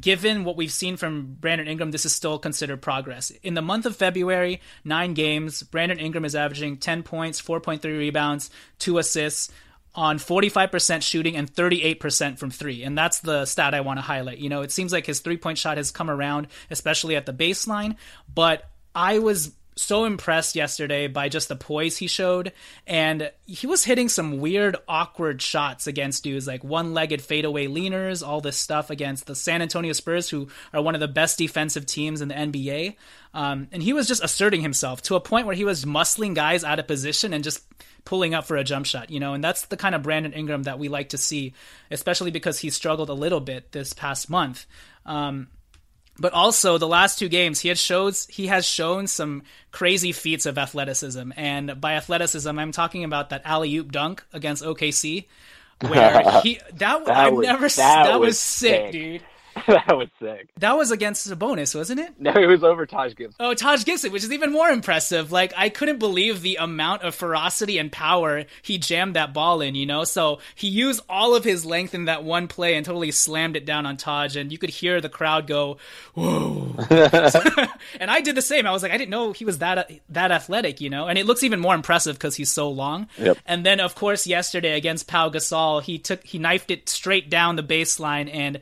given what we've seen from Brandon Ingram, this is still considered progress. In the month of February, nine games, Brandon Ingram is averaging 10 points, 4.3 rebounds, two assists on 45% shooting and 38% from three. And that's the stat I want to highlight. You know, it seems like his three point shot has come around, especially at the baseline. But I was so impressed yesterday by just the poise he showed. And he was hitting some weird, awkward shots against dudes like one legged fadeaway leaners, all this stuff against the San Antonio Spurs, who are one of the best defensive teams in the NBA. Um, and he was just asserting himself to a point where he was muscling guys out of position and just pulling up for a jump shot, you know, and that's the kind of Brandon Ingram that we like to see, especially because he struggled a little bit this past month. Um, but also the last two games he had shows he has shown some crazy feats of athleticism and by athleticism i'm talking about that alley oop dunk against okc where he that, That i've was- never that that, was, was sick, sick. dude that was sick. that was against Sabonis, wasn't it? No, it was over Taj Gibson. Oh, Taj Gibson, which is even more impressive. Like, I couldn't believe the amount of ferocity and power he jammed that ball in, you know? So he used all of his length in that one play and totally slammed it down on Taj, and you could hear the crowd go, whoa. and I did the same. I was like, I didn't know he was that that athletic, you know? And it looks even more impressive because he's so long. Yep. And then, of course, yesterday against Pau Gasol, he took he knifed it straight down the baseline and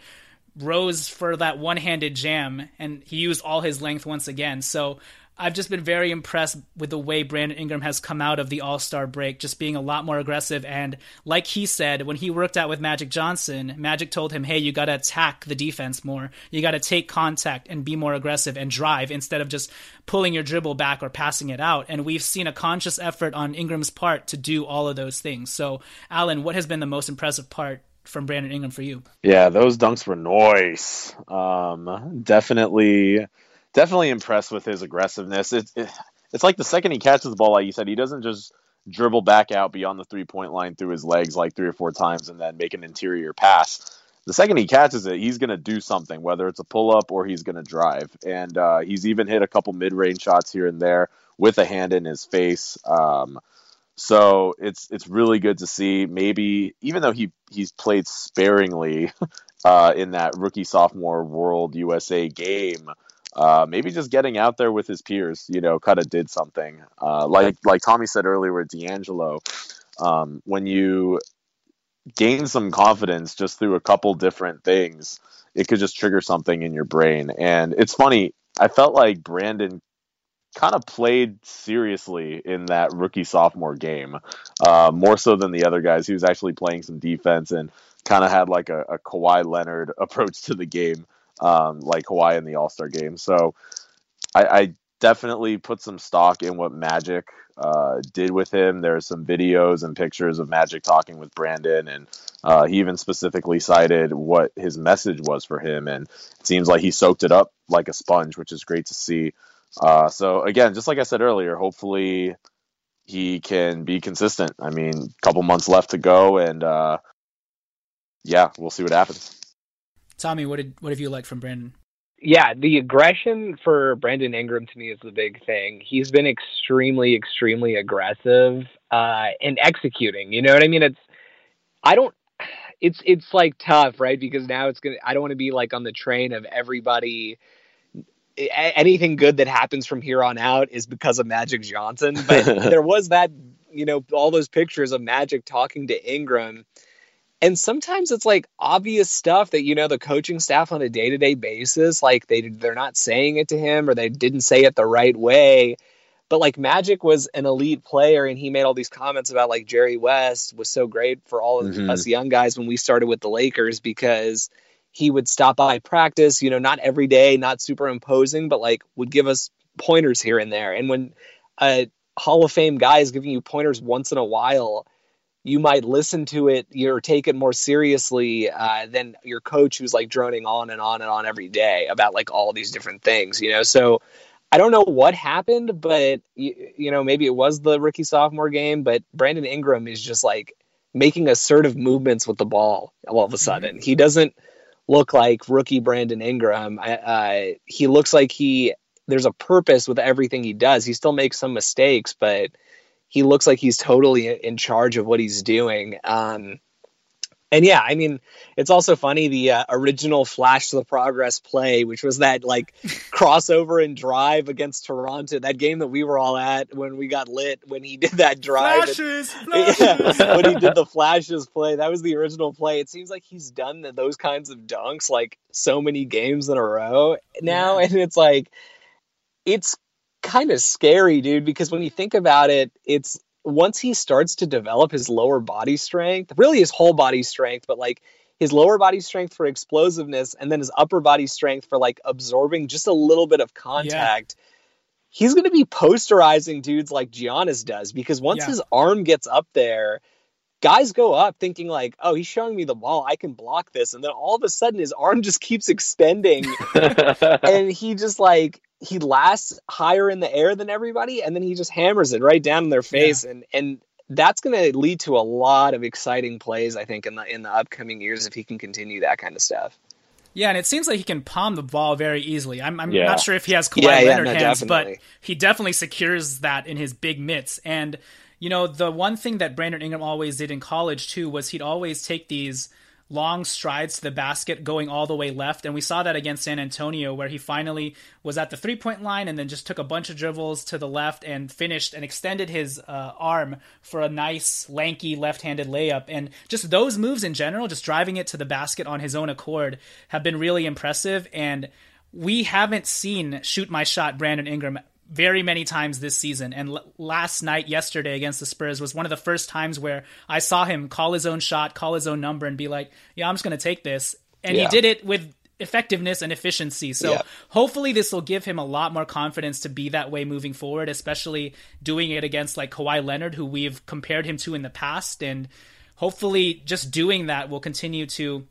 rose for that one-handed jam, and he used all his length once again. So I've just been very impressed with the way Brandon Ingram has come out of the All Star break, just being a lot more aggressive. And like he said, when he worked out with Magic Johnson, Magic told him, hey, you got to attack the defense more. You got to take contact and be more aggressive and drive instead of just pulling your dribble back or passing it out. And we've seen a conscious effort on Ingram's part to do all of those things. So, Alan, what has been the most impressive part from Brandon Ingram for you? Yeah, those dunks were nice. Um, definitely, definitely impressed with his aggressiveness. It's it, it's like the second he catches the ball, like you said, he doesn't just dribble back out beyond the three point line through his legs like three or four times and then make an interior pass. The second he catches it, he's going to do something, whether it's a pull up or he's going to drive. And uh, he's even hit a couple mid range shots here and there with a hand in his face. Um, so it's it's really good to see. Maybe even though he he's played sparingly uh, in that rookie sophomore World USA game, uh, maybe just getting out there with his peers, you know, kind of did something. Uh, like like Tommy said earlier with D'Angelo, um, when you gain some confidence just through a couple different things, it could just trigger something in your brain. And it's funny. I felt like Brandon kind of played seriously in that rookie sophomore game, uh, more so than the other guys. He was actually playing some defense and kind of had like a, a Kawhi Leonard approach to the game, um, like Kawhi in the All Star game. So I, I definitely put some stock in what Magic uh, did with him. There's some videos and pictures of Magic talking with Brandon, and uh, he even specifically cited what his message was for him, and it seems like he soaked it up like a sponge, which is great to see. Uh, so again, just like I said earlier, hopefully he can be consistent. I mean, a couple months left to go, and uh, yeah, we'll see what happens. Tommy, what did what have you liked from Brandon? yeah, the aggression for Brandon Ingram to me is the big thing. He's been extremely, extremely aggressive uh, and executing. You know what I mean? It's I don't. It's it's like tough, right? Because now it's gonna. I don't want to be like on the train of everybody. Anything good that happens from here on out is because of Magic Johnson. But there was that, you know, all those pictures of Magic talking to Ingram and sometimes it's like obvious stuff that you know the coaching staff on a day-to-day basis like they they're not saying it to him or they didn't say it the right way but like magic was an elite player and he made all these comments about like jerry west was so great for all of Mhm. us young guys when we started with the lakers because he would stop by practice you know not every day not super imposing but like would give us pointers here and there and when a hall of fame guy is giving you pointers once in a while you might listen to it or take it more seriously uh, than your coach who's like droning on and on and on every day about like all these different things, you know? So I don't know what happened, but you, you know, maybe it was the rookie sophomore game, but Brandon Ingram is just like making assertive movements with the ball all of a sudden. He doesn't look like rookie Brandon Ingram. I- Uh, he looks like he, there's a purpose with everything he does. He still makes some mistakes, but he looks like he's totally in charge of what he's doing. Um, And yeah, I mean, it's also funny the uh, original Flash to the Progress play, which was that like crossover and drive against Toronto, that game that we were all at when we got lit when he did that drive. Flashes, and, flashes. Yeah, when he did the Flashes play, that was the original play. It seems like he's done those kinds of dunks like so many games in a row now, yeah. and it's like it's kind of scary, dude, because when you think about it, it's once he starts to develop his lower body strength, really his whole body strength, but like his lower body strength for explosiveness and then his upper body strength for like absorbing just a little bit of contact. Yeah. He's going to be posterizing dudes like Giannis does because once yeah. his arm gets up there, guys go up thinking like, "Oh, he's showing me the ball. I can block this." And then all of a sudden his arm just keeps extending and he just like he lasts higher in the air than everybody and then he just hammers it right down in their face yeah. and and that's going to lead to a lot of exciting plays I think in the in the upcoming years if he can continue that kind of stuff. Yeah, and it seems like he can palm the ball very easily. I'm, I'm yeah. not sure if he has Kawhi yeah, Leonard no, hands, definitely. but he definitely secures that in his big mitts. And you know, the one thing that Brandon Ingram always did in college too was he'd always take these long strides to the basket going all the way left. And we saw that against San Antonio, where he finally was at the three point line and then just took a bunch of dribbles to the left and finished and extended his uh, arm for a nice, lanky left handed layup. And just those moves in general, just driving it to the basket on his own accord, have been really impressive. And we haven't seen shoot my shot Brandon Ingram very many times this season. And l- last night, yesterday against the Spurs, was one of the first times where I saw him call his own shot, call his own number, and be like, "Yeah, I'm just going to take this." And yeah. he did it with effectiveness and efficiency. So yeah. hopefully this will give him a lot more confidence to be that way moving forward, especially doing it against like Kawhi Leonard, who we've compared him to in the past, and hopefully just doing that will continue to,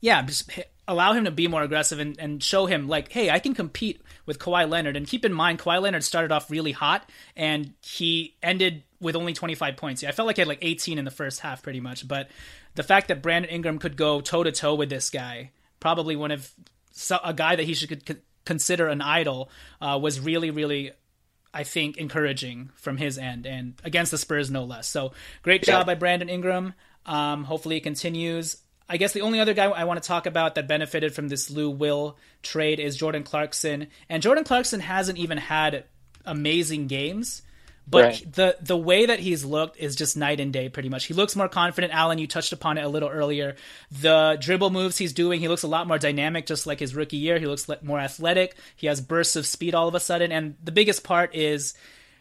yeah, just allow him to be more aggressive and, and show him like, hey, I can compete with Kawhi Leonard. And keep in mind, Kawhi Leonard started off really hot and he ended with only 25 points. Yeah, I felt like he had like 18 in the first half pretty much. But the fact that Brandon Ingram could go toe to toe with this guy, probably one of a guy that he should consider an idol, uh, was really, really I think encouraging from his end and against the Spurs no less. So great job yeah. by Brandon Ingram. Um, hopefully it continues. I guess the only other guy I want to talk about that benefited from this Lou Will trade is Jordan Clarkson. And Jordan Clarkson hasn't even had amazing games, but right. the the way that he's looked is just night and day pretty much. He looks more confident. Alan, you touched upon it a little earlier. The dribble moves he's doing, he looks a lot more dynamic just like his rookie year. He looks more athletic. He has bursts of speed all of a sudden and the biggest part is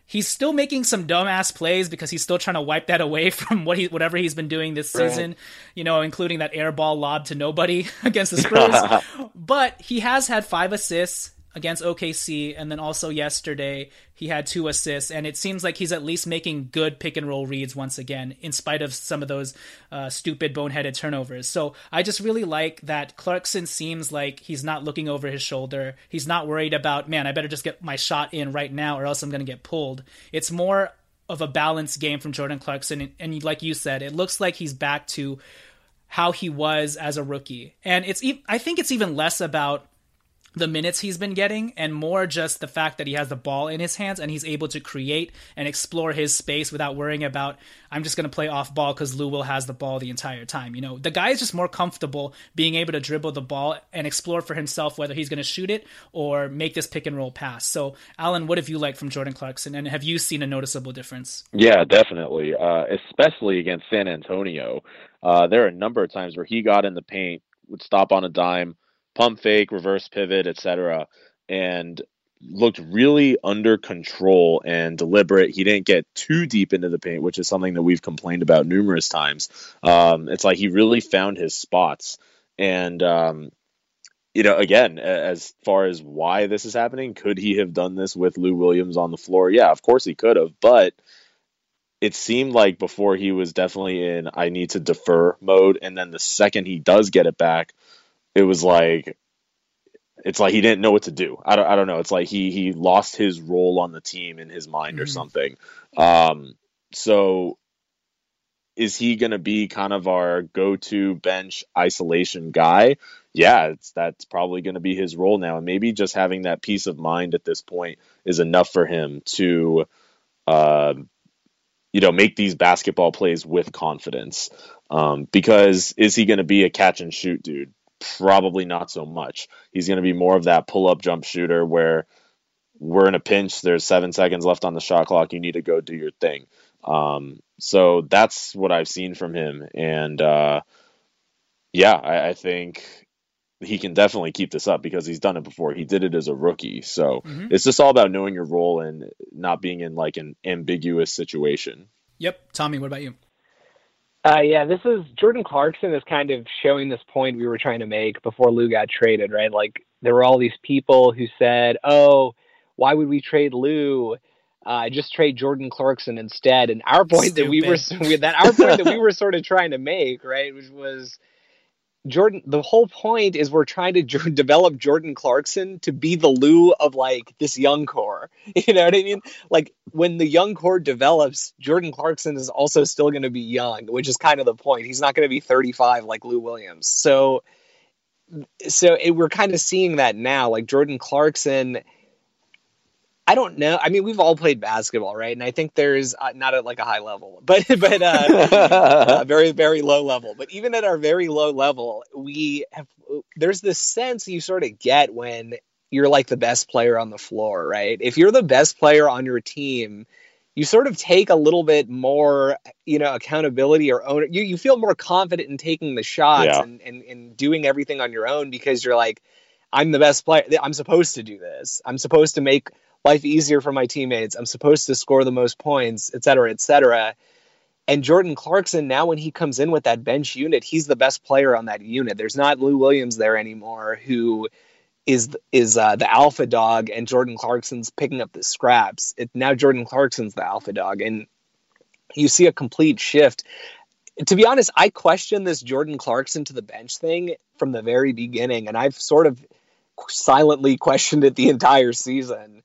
he's still making some dumbass plays because he's still trying to wipe that away from what he whatever he's been doing this right. season, you know, including that air ball lob to nobody against the Spurs. but he has had five assists against OKC, and then also yesterday he had two assists, and it seems like he's at least making good pick and roll reads once again, in spite of some of those uh, stupid boneheaded turnovers. So I just really like that Clarkson seems like he's not looking over his shoulder. He's not worried about, man, I better just get my shot in right now, or else I'm going to get pulled. It's more of a balanced game from Jordan Clarkson, and, like you said, it looks like he's back to how he was as a rookie. And it's I think it's even less about the minutes he's been getting and more just the fact that he has the ball in his hands and he's able to create and explore his space without worrying about I'm just going to play off ball cuz Lou Will has the ball the entire time. You know, the guy is just more comfortable being able to dribble the ball and explore for himself whether he's going to shoot it or make this pick and roll pass. So, Alan, what have you liked from Jordan Clarkson and have you seen a noticeable difference? Yeah, definitely. Uh, especially against San Antonio. Uh, there are a number of times where he got in the paint, would stop on a dime, pump fake, reverse pivot, etc. And looked really under control and deliberate. He didn't get too deep into the paint, which is something that we've complained about numerous times. Um, it's like he really found his spots. And, um, you know, again, as far as why this is happening, could he have done this with Lou Williams on the floor? Yeah, of course he could have. But it seemed like before he was definitely in I need to defer mode. And then the second he does get it back, it was like it's like he didn't know what to do. I don't, I don't know. It's like he he lost his role on the team in his mind mm-hmm. or something. Um, so is he going to be kind of our go-to bench isolation guy? Yeah, it's that's probably going to be his role now, and maybe just having that peace of mind at this point is enough for him to, uh, you know, make these basketball plays with confidence. Um, because is he going to be a catch and shoot dude? Probably not so much. He's going to be more of that pull up jump shooter where we're in a pinch. There's seven seconds left on the shot clock. You need to go do your thing. Um, so that's what I've seen from him. And uh, yeah, I, I, think he can definitely keep this up because he's done it before. He did it as a rookie. So mm-hmm. it's just all about knowing your role and not being in like an ambiguous situation. Yep. Tommy, what about you? Uh, yeah, this is Jordan Clarkson is kind of showing this point we were trying to make before Lou got traded, right? Like there were all these people who said, "Oh, why would we trade Lou? Uh, just trade Jordan Clarkson instead." And our point Stupid. that we were that our point that we were sort of trying to make, right, which was Jordan, the whole point is we're trying to j- develop Jordan Clarkson to be the Lou of like this young core. You know what I mean? Like when the young core develops, Jordan Clarkson is also still going to be young, which is kind of the point. He's not going to be 35 like Lou Williams. So, so it, we're kind of seeing that now. Like Jordan Clarkson I don't know. I mean, we've all played basketball, right? And I think there's uh, not at like a high level, but but uh, very very low level. But even at our very low level, we have there's this sense you sort of get when you're like the best player on the floor, right? If you're the best player on your team, you sort of take a little bit more, you know, accountability or own. You you feel more confident in taking the shots yeah. and, and and doing everything on your own because you're like, I'm the best player. I'm supposed to do this. I'm supposed to make life easier for my teammates. I'm supposed to score the most points, et cetera, et cetera. And Jordan Clarkson, now when he comes in with that bench unit, he's the best player on that unit. There's not Lou Williams there anymore, who is is uh, the alpha dog, and Jordan Clarkson's picking up the scraps. It, now Jordan Clarkson's the alpha dog, and you see a complete shift. To be honest, I questioned this Jordan Clarkson to the bench thing from the very beginning, and I've sort of silently questioned it the entire season.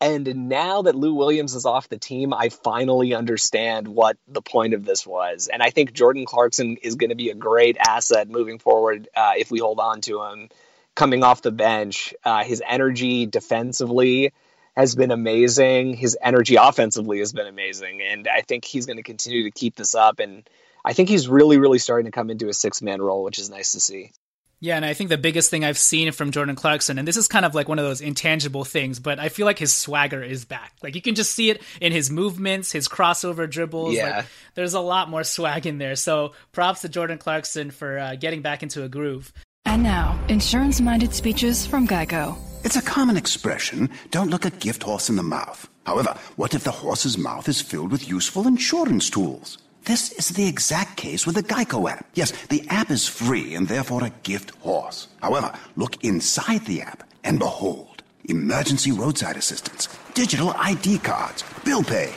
And now that Lou Williams is off the team, I finally understand what the point of this was. And I think Jordan Clarkson is going to be a great asset moving forward uh, if we hold on to him coming off the bench. Uh, his energy defensively has been amazing. His energy offensively has been amazing. And I think he's going to continue to keep this up. And I think he's really, really starting to come into a six man role, which is nice to see. Yeah, and I think the biggest thing I've seen from Jordan Clarkson, and this is kind of like one of those intangible things, but I feel like his swagger is back. Like you can just see it in his movements, his crossover dribbles. Yeah. Like, there's a lot more swag in there. So props to Jordan Clarkson for uh, getting back into a groove. And now, insurance minded speeches from Geico. It's a common expression don't look a gift horse in the mouth. However, what if the horse's mouth is filled with useful insurance tools? This is the exact case with the Geico app. Yes, the app is free and therefore a gift horse. However, look inside the app and behold, emergency roadside assistance, digital ID cards, bill pay.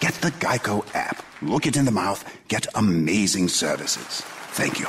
Get the Geico app. Look it in the mouth. Get amazing services. Thank you.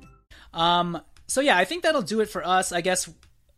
Um, so yeah, I think that'll do it for us. I guess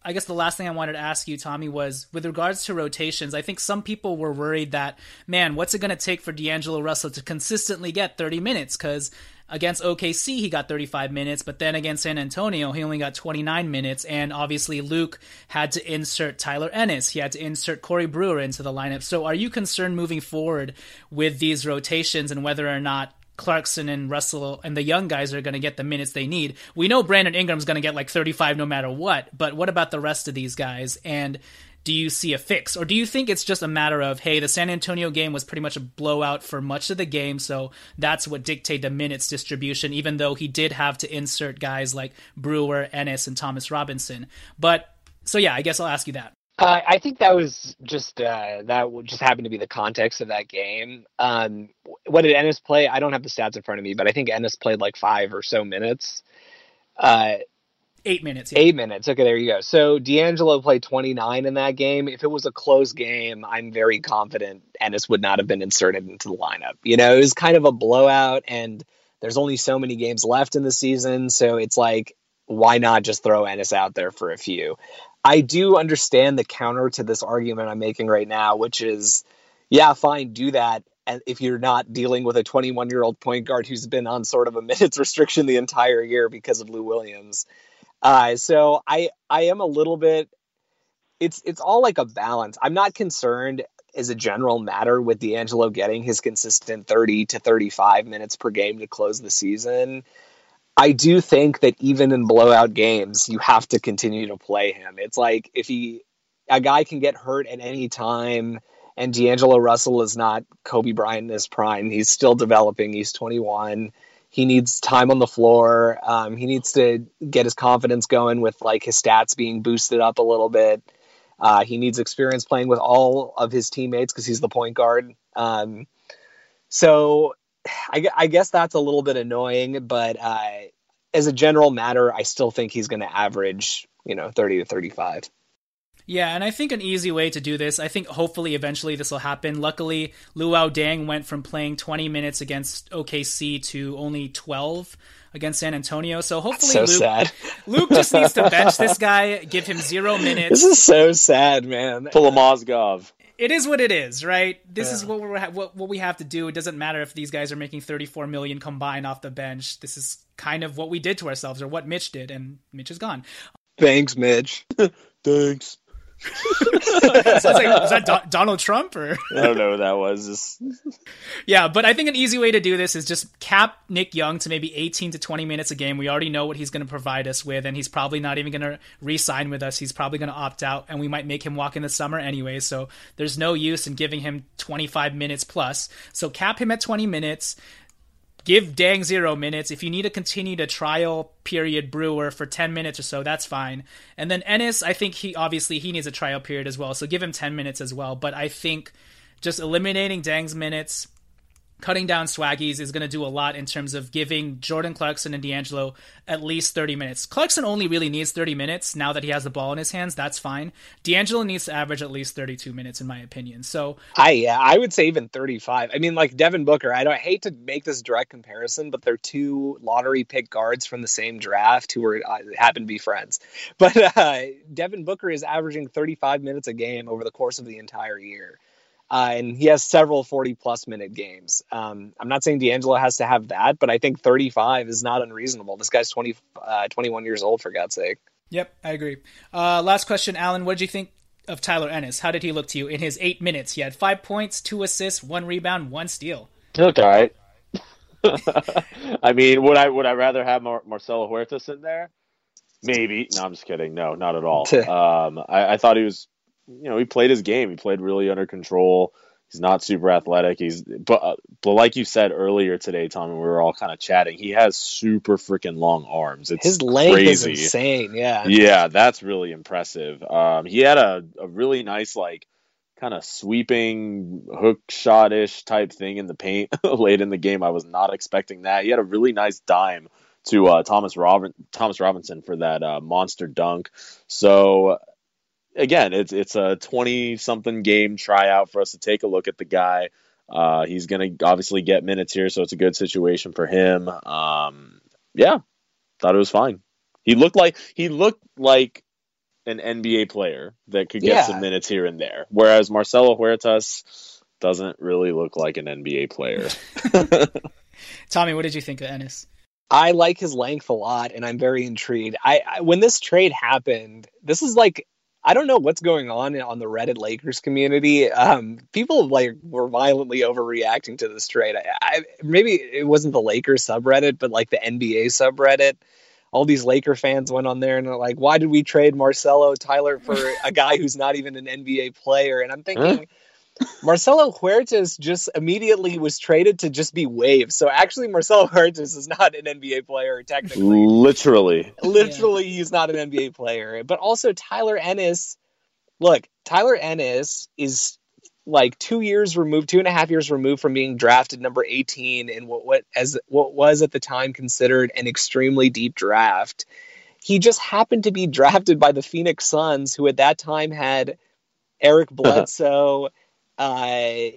I guess the last thing I wanted to ask you, Tommy, was with regards to rotations. I think some people were worried that, man, what's it going to take for D'Angelo Russell to consistently get 30 minutes? Because against OKC, he got 35 minutes, but then against San Antonio, he only got 29 minutes. And obviously, Luke had to insert Tyler Ennis. He had to insert Corey Brewer into the lineup. So, are you concerned moving forward with these rotations and whether or not Clarkson and Russell and the young guys are going to get the minutes they need. We know Brandon Ingram's going to get like 35 no matter what, but what about the rest of these guys? And do you see a fix? Or do you think it's just a matter of, hey, the San Antonio game was pretty much a blowout for much of the game, so that's what dictated the minutes distribution, even though he did have to insert guys like Brewer, Ennis, and Thomas Robinson. But so yeah, I guess I'll ask you that. Uh, I think that was just uh, that just happened to be the context of that game. Um, what did Ennis play? I don't have the stats in front of me, but I think Ennis played like five or so minutes. Uh, Eight minutes. Yeah. Eight minutes. Okay, there you go. So D'Angelo played 29 in that game. If it was a close game, I'm very confident Ennis would not have been inserted into the lineup. You know, it was kind of a blowout, and there's only so many games left in the season. So it's like, why not just throw Ennis out there for a few? I do understand the counter to this argument I'm making right now, which is, yeah, fine, do that. And if you're not dealing with a 21 year old point guard who's been on sort of a minutes restriction the entire year because of Lou Williams. Uh, so I I am a little bit. It's it's all like a balance. I'm not concerned as a general matter with D'Angelo getting his consistent 30 to 35 minutes per game to close the season. I do think that even in blowout games, you have to continue to play him. It's like if he a guy can get hurt at any time and D'Angelo Russell is not Kobe Bryant in his prime. He's still developing. He's 21 he needs time on the floor. Um, he needs to get his confidence going with like his stats being boosted up a little bit. Uh, he needs experience playing with all of his teammates because he's the point guard. Um, so I, I, guess that's a little bit annoying, but uh, as a general matter, I still think he's going to average, you know, 30 to 35. Yeah, and I think an easy way to do this, I think hopefully eventually this will happen. Luckily, Luol Deng went from playing 20 minutes against OKC to only 12 against San Antonio. So hopefully so Luke, sad. Luke just needs to bench this guy, give him zero minutes. This is so sad, man. Pull a Mozgov. It is what it is, right? This yeah. is what we're what, what we have to do. It doesn't matter if these guys are making 34 million combined off the bench. This is kind of what we did to ourselves or what Mitch did and Mitch is gone. Thanks, Mitch. Thanks was that Do- Donald Trump or? I don't know who that was. yeah, but I think an easy way to do this is just cap Nick Young to maybe 18 to 20 minutes a game. We already know what he's going to provide us with, and he's probably not even going to re-sign with us. He's probably going to opt out, and we might make him walk in the summer anyway. So there's no use in giving him 25 minutes plus. So cap him at 20 minutes give Deng zero minutes. If you need to continue to trial period Brewer for 10 minutes or so, that's fine. And then Ennis, I think he obviously he needs a trial period as well. So give him 10 minutes as well. But I think just eliminating Deng's minutes, cutting down Swaggies is going to do a lot in terms of giving Jordan Clarkson and D'Angelo at least 30 minutes. Clarkson only really needs 30 minutes now that he has the ball in his hands. That's fine. D'Angelo needs to average at least 32 minutes, in my opinion. So I yeah, I would say even 35. I mean, like Devin Booker. I don't I hate to make this direct comparison, but they're two lottery pick guards from the same draft who were uh, happen to be friends. But uh, Devin Booker is averaging 35 minutes a game over the course of the entire year. Uh, and he has several 40 plus minute games. Um, I'm not saying D'Angelo has to have that, but I think 35 is not unreasonable. This guy's 20, uh, 21 years old, for God's sake. Yep, I agree. Uh, last question, Alan. What did you think of Tyler Ennis? How did he look to you in his eight minutes? He had five points, two assists, one rebound, one steal. He looked all right. I mean, would I would I rather have Mar- Marcelo Huertas in there? Maybe. No, I'm just kidding. No, not at all. um, I, I, thought he was you know, he played his game. He played really under control. He's not super athletic. He's but uh, but like you said earlier today, Tom, and we were all kind of chatting. He has super freaking long arms. It's his length crazy. is insane. Yeah, yeah, that's really impressive. Um, he had a, a really nice like kind of sweeping hook shot ish type thing in the paint late in the game. I was not expecting that. He had a really nice dime to uh, Thomas Robin Thomas Robinson for that uh, monster dunk. So again, it's it's a twenty something game tryout for us to take a look at the guy. Uh, he's gonna obviously get minutes here, so it's a good situation for him. Um, yeah, thought it was fine. He looked like he looked like an NBA player that could get yeah. some minutes here and there, whereas Marcelo Huertas doesn't really look like an NBA player. Tommy, what did you think of Ennis? I like his length a lot, and I'm very intrigued. I, I when this trade happened, this is like I don't know what's going on on the Reddit Lakers community. Um, people like were violently overreacting to this trade. I, I, maybe it wasn't the Lakers subreddit, but like the NBA subreddit. All these Laker fans went on there and are like, "Why did we trade Marcelo Tyler for a guy who's not even an NBA player?" And I'm thinking. Marcelo Huertas just immediately was traded to just be waived. So actually, Marcelo Huertas is not an NBA player technically. Literally, literally, yeah. he's not an NBA player. But also, Tyler Ennis. Look, Tyler Ennis is like two years removed, two and a half years removed from being drafted number 18 in what, what as what was at the time considered an extremely deep draft he just happened to be drafted by the Phoenix Suns, who at that time had Eric Bledsoe, uh,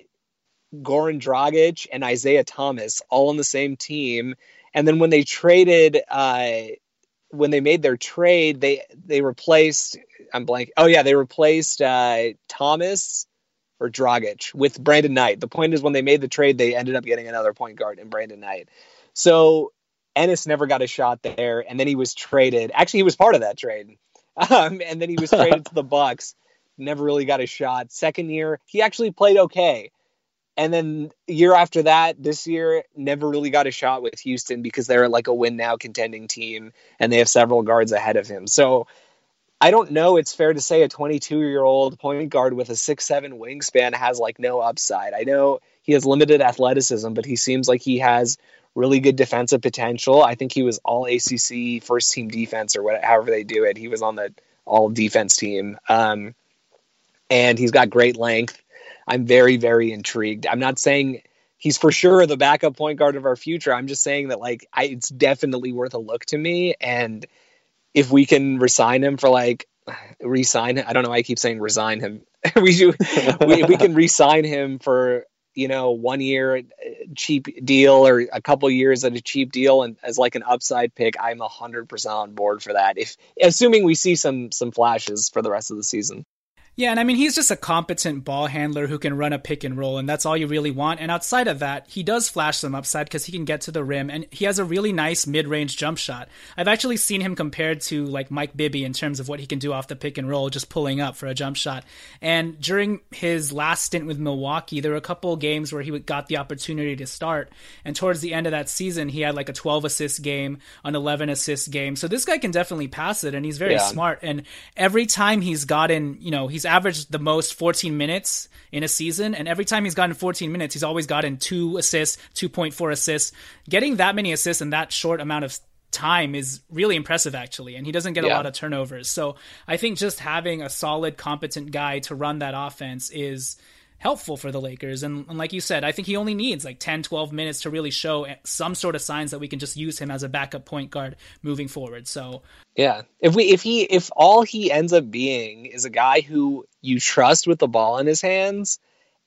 Goran Dragic, and Isaiah Thomas all on the same team. And then when they traded, uh, when they made their trade, they they replaced. I'm blank. Oh yeah, they replaced uh, Thomas or Dragic with Brandon Knight. The point is, when they made the trade, they ended up getting another point guard in Brandon Knight. So Ennis never got a shot there, and then he was traded. Actually, he was part of that trade, um, and then he was traded to the Bucks. Never really got a shot. Second year, he actually played okay, and then year after that, this year, never really got a shot with Houston because they're like a win now contending team, and they have several guards ahead of him. So I don't know. It's fair to say a 22 year old point guard with a six seven wingspan has like no upside. I know he has limited athleticism, but he seems like he has really good defensive potential. I think he was all ACC first team defense or whatever, however they do it. He was on the all defense team. Um, and he's got great length. I'm very, very intrigued. I'm not saying he's for sure the backup point guard of our future. I'm just saying that like I, it's definitely worth a look to me. And if we can resign him for like resign, I don't know. why I keep saying resign him. we, should, we we can resign him for you know one year uh, cheap deal or a couple years at a cheap deal and as like an upside pick i'm 100% on board for that if assuming we see some some flashes for the rest of the season yeah, and I mean, he's just a competent ball handler who can run a pick and roll, and that's all you really want. And outside of that, he does flash some upside because he can get to the rim, and he has a really nice mid range jump shot. I've actually seen him compared to like Mike Bibby in terms of what he can do off the pick and roll, just pulling up for a jump shot. And during his last stint with Milwaukee, there were a couple games where he got the opportunity to start, and towards the end of that season, he had like a 12 assist game, an 11 assist game. So this guy can definitely pass it, and he's very yeah. smart. And every time he's gotten, you know, he's averaged the most 14 minutes in a season, and every time he's gotten 14 minutes, he's always gotten two assists, 2.4 assists. Getting that many assists in that short amount of time is really impressive actually and he doesn't get yeah. a lot of turnovers so i think just having a solid competent guy to run that offense is helpful for the Lakers. And, and, like you said, I think he only needs like 10, 12 minutes to really show some sort of signs that we can just use him as a backup point guard moving forward. So yeah, if we if he if all he ends up being is a guy who you trust with the ball in his hands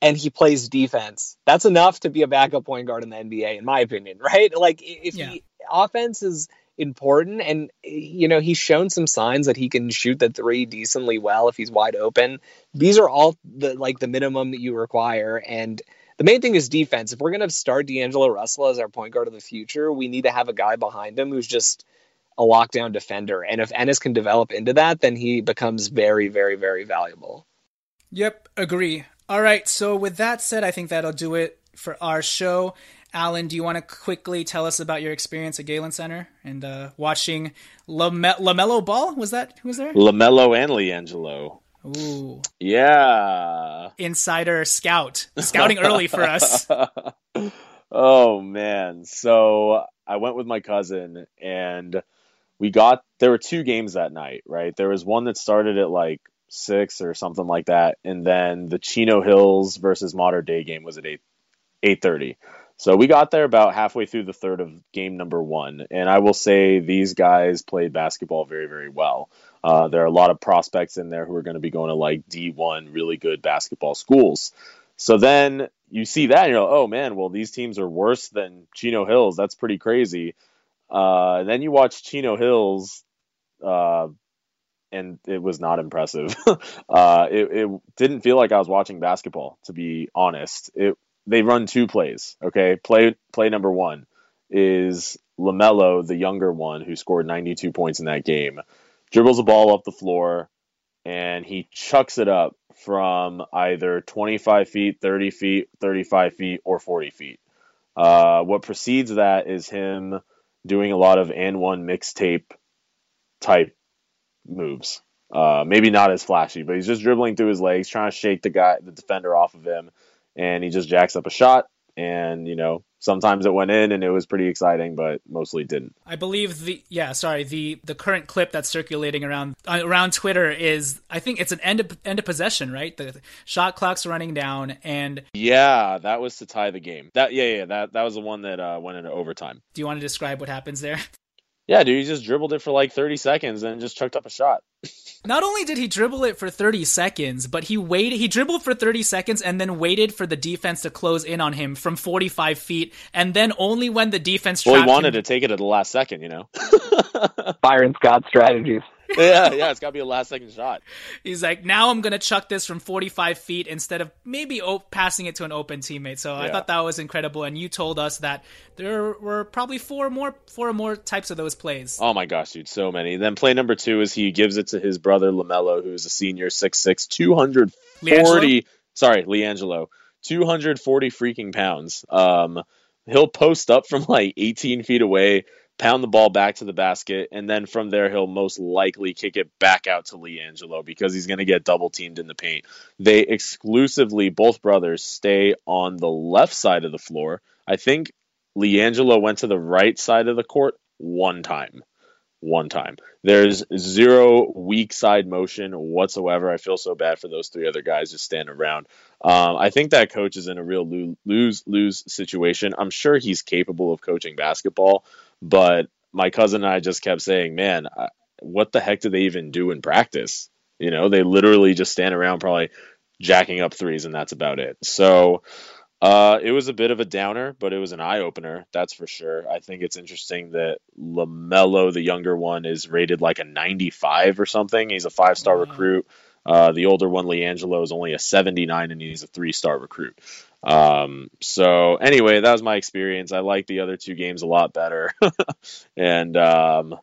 and he plays defense, that's enough to be a backup point guard in the NBA, in my opinion. Right? Like if yeah. he offense is important. And, you know, he's shown some signs that he can shoot the three decently well if he's wide open. These are all the like the minimum that you require. And the main thing is defense. If we're going to start D'Angelo Russell as our point guard of the future, we need to have a guy behind him who's just a lockdown defender. And if Ennis can develop into that, then he becomes very, very, very valuable. Yep, agree. All right. So, with that said, I think that'll do it for our show. Alan, do you want to quickly tell us about your experience at Galen Center and uh, watching Lame- LaMelo Ball? Was that who was there? LaMelo and LiAngelo. Ooh. Yeah. Insider scout. Scouting early for us. oh, man. So I went with my cousin and we got, there were two games that night, right? There was one that started at like six or something like that. And then the Chino Hills versus Mater Dei game was at 8, 8.30. So we got there about halfway through the third of game number one, and I will say these guys played basketball very, very well. Uh, there are a lot of prospects in there who are going to be going to like D1, really good basketball schools. So then you see that, and you're like, oh man, well these teams are worse than Chino Hills. That's pretty crazy. Uh, then you watch Chino Hills, uh, and it was not impressive. Uh, it, it didn't feel like I was watching basketball, to be honest. It they run two plays. Okay, play play number one is LaMelo, the younger one who scored 92 points in that game, dribbles the ball up the floor and he chucks it up from either 25 feet, 30 feet, 35 feet, or 40 feet. Uh, what precedes that is him doing a lot of and one mixtape type moves. Uh, maybe not as flashy, but he's just dribbling through his legs, trying to shake the guy, the defender off of him, and he just jacks up a shot. And you know sometimes it went in and it was pretty exciting but mostly didn't. I believe the yeah sorry the the current clip that's circulating around uh, around twitter is i think it's an end of end of possession right? The shot clock's running down and yeah that was to tie the game. That yeah yeah that that was the one that uh, went into overtime. Do you want to describe what happens there Yeah, dude, he just dribbled it for like 30 seconds and just chucked up a shot. Not only did he dribble it for 30 seconds, but he waited. He dribbled for 30 seconds and then waited for the defense to close in on him from 45 feet. And then only when the defense Well, he wanted him, to take it at the last second, you know? Byron Scott strategies. yeah, yeah, it's got to be a last second shot. he's like, now I'm gonna chuck this from 45 feet instead of maybe op- passing it to an open teammate. So I thought that was incredible. And you told us that there were probably four more, four more types of those plays. Oh my gosh, dude, so many. Then play number two is he gives it to his brother Lamelo, who's a senior, 6'6", 240. Sorry, LiAngelo, two hundred forty freaking pounds. Um, he'll post up from like eighteen feet away, pound the ball back to the basket, and then from there he'll most likely kick it back out to LiAngelo because he's going to get double teamed in the paint. They exclusively, both brothers, stay on the left side of the floor. I think LiAngelo went to the right side of the court one time. One time. There's zero weak side motion whatsoever. I feel so bad for those three other guys just standing around. Um, I think that coach is in a real lose lose situation. I'm sure he's capable of coaching basketball, but my cousin and I just kept saying, man, what the heck do they even do in practice? You know, they literally just stand around probably jacking up threes, and that's about it. So, uh, it was a bit of a downer, but it was an eye opener, that's for sure. I think it's interesting that Lamelo, the younger one, is rated like a 95 or something. He's a five star recruit. Uh, the older one, LiAngelo, is only a 79, and he's a three star recruit. Um, so anyway, that was my experience. I like the other two games a lot better, and um,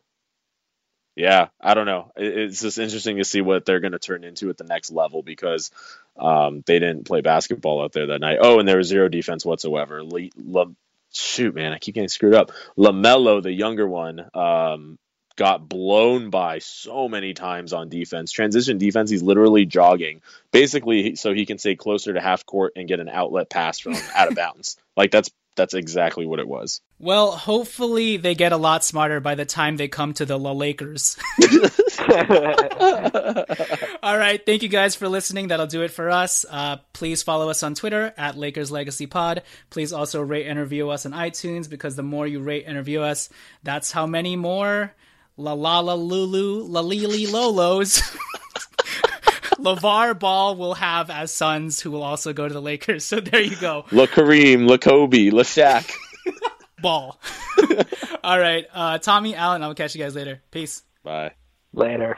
yeah, I don't know. It's just interesting to see what they're going to turn into at the next level because um, they didn't play basketball out there that night. Oh, and there was zero defense whatsoever. Le- Le- shoot, man, I keep getting screwed up. Lamelo, the younger one, um, got blown by so many times on defense. Transition defense, he's literally jogging, basically, so he can stay closer to half court and get an outlet pass from out of bounds. Like that's that's exactly what it was. Well, hopefully they get a lot smarter by the time they come to the La Lakers. All right, thank you guys for listening. That'll do it for us. Uh, please follow us on Twitter at Lakers Legacy Pod. Please also rate and review us on iTunes because the more you rate and review us, that's how many more la la la lulu la lili lolos. LeVar Ball will have as sons who will also go to the Lakers. So there you go. La Kareem, La Kobe, La Shaq. Ball. All right. Uh, Tommy, Alan, I'll catch you guys later. Peace. Bye. Later.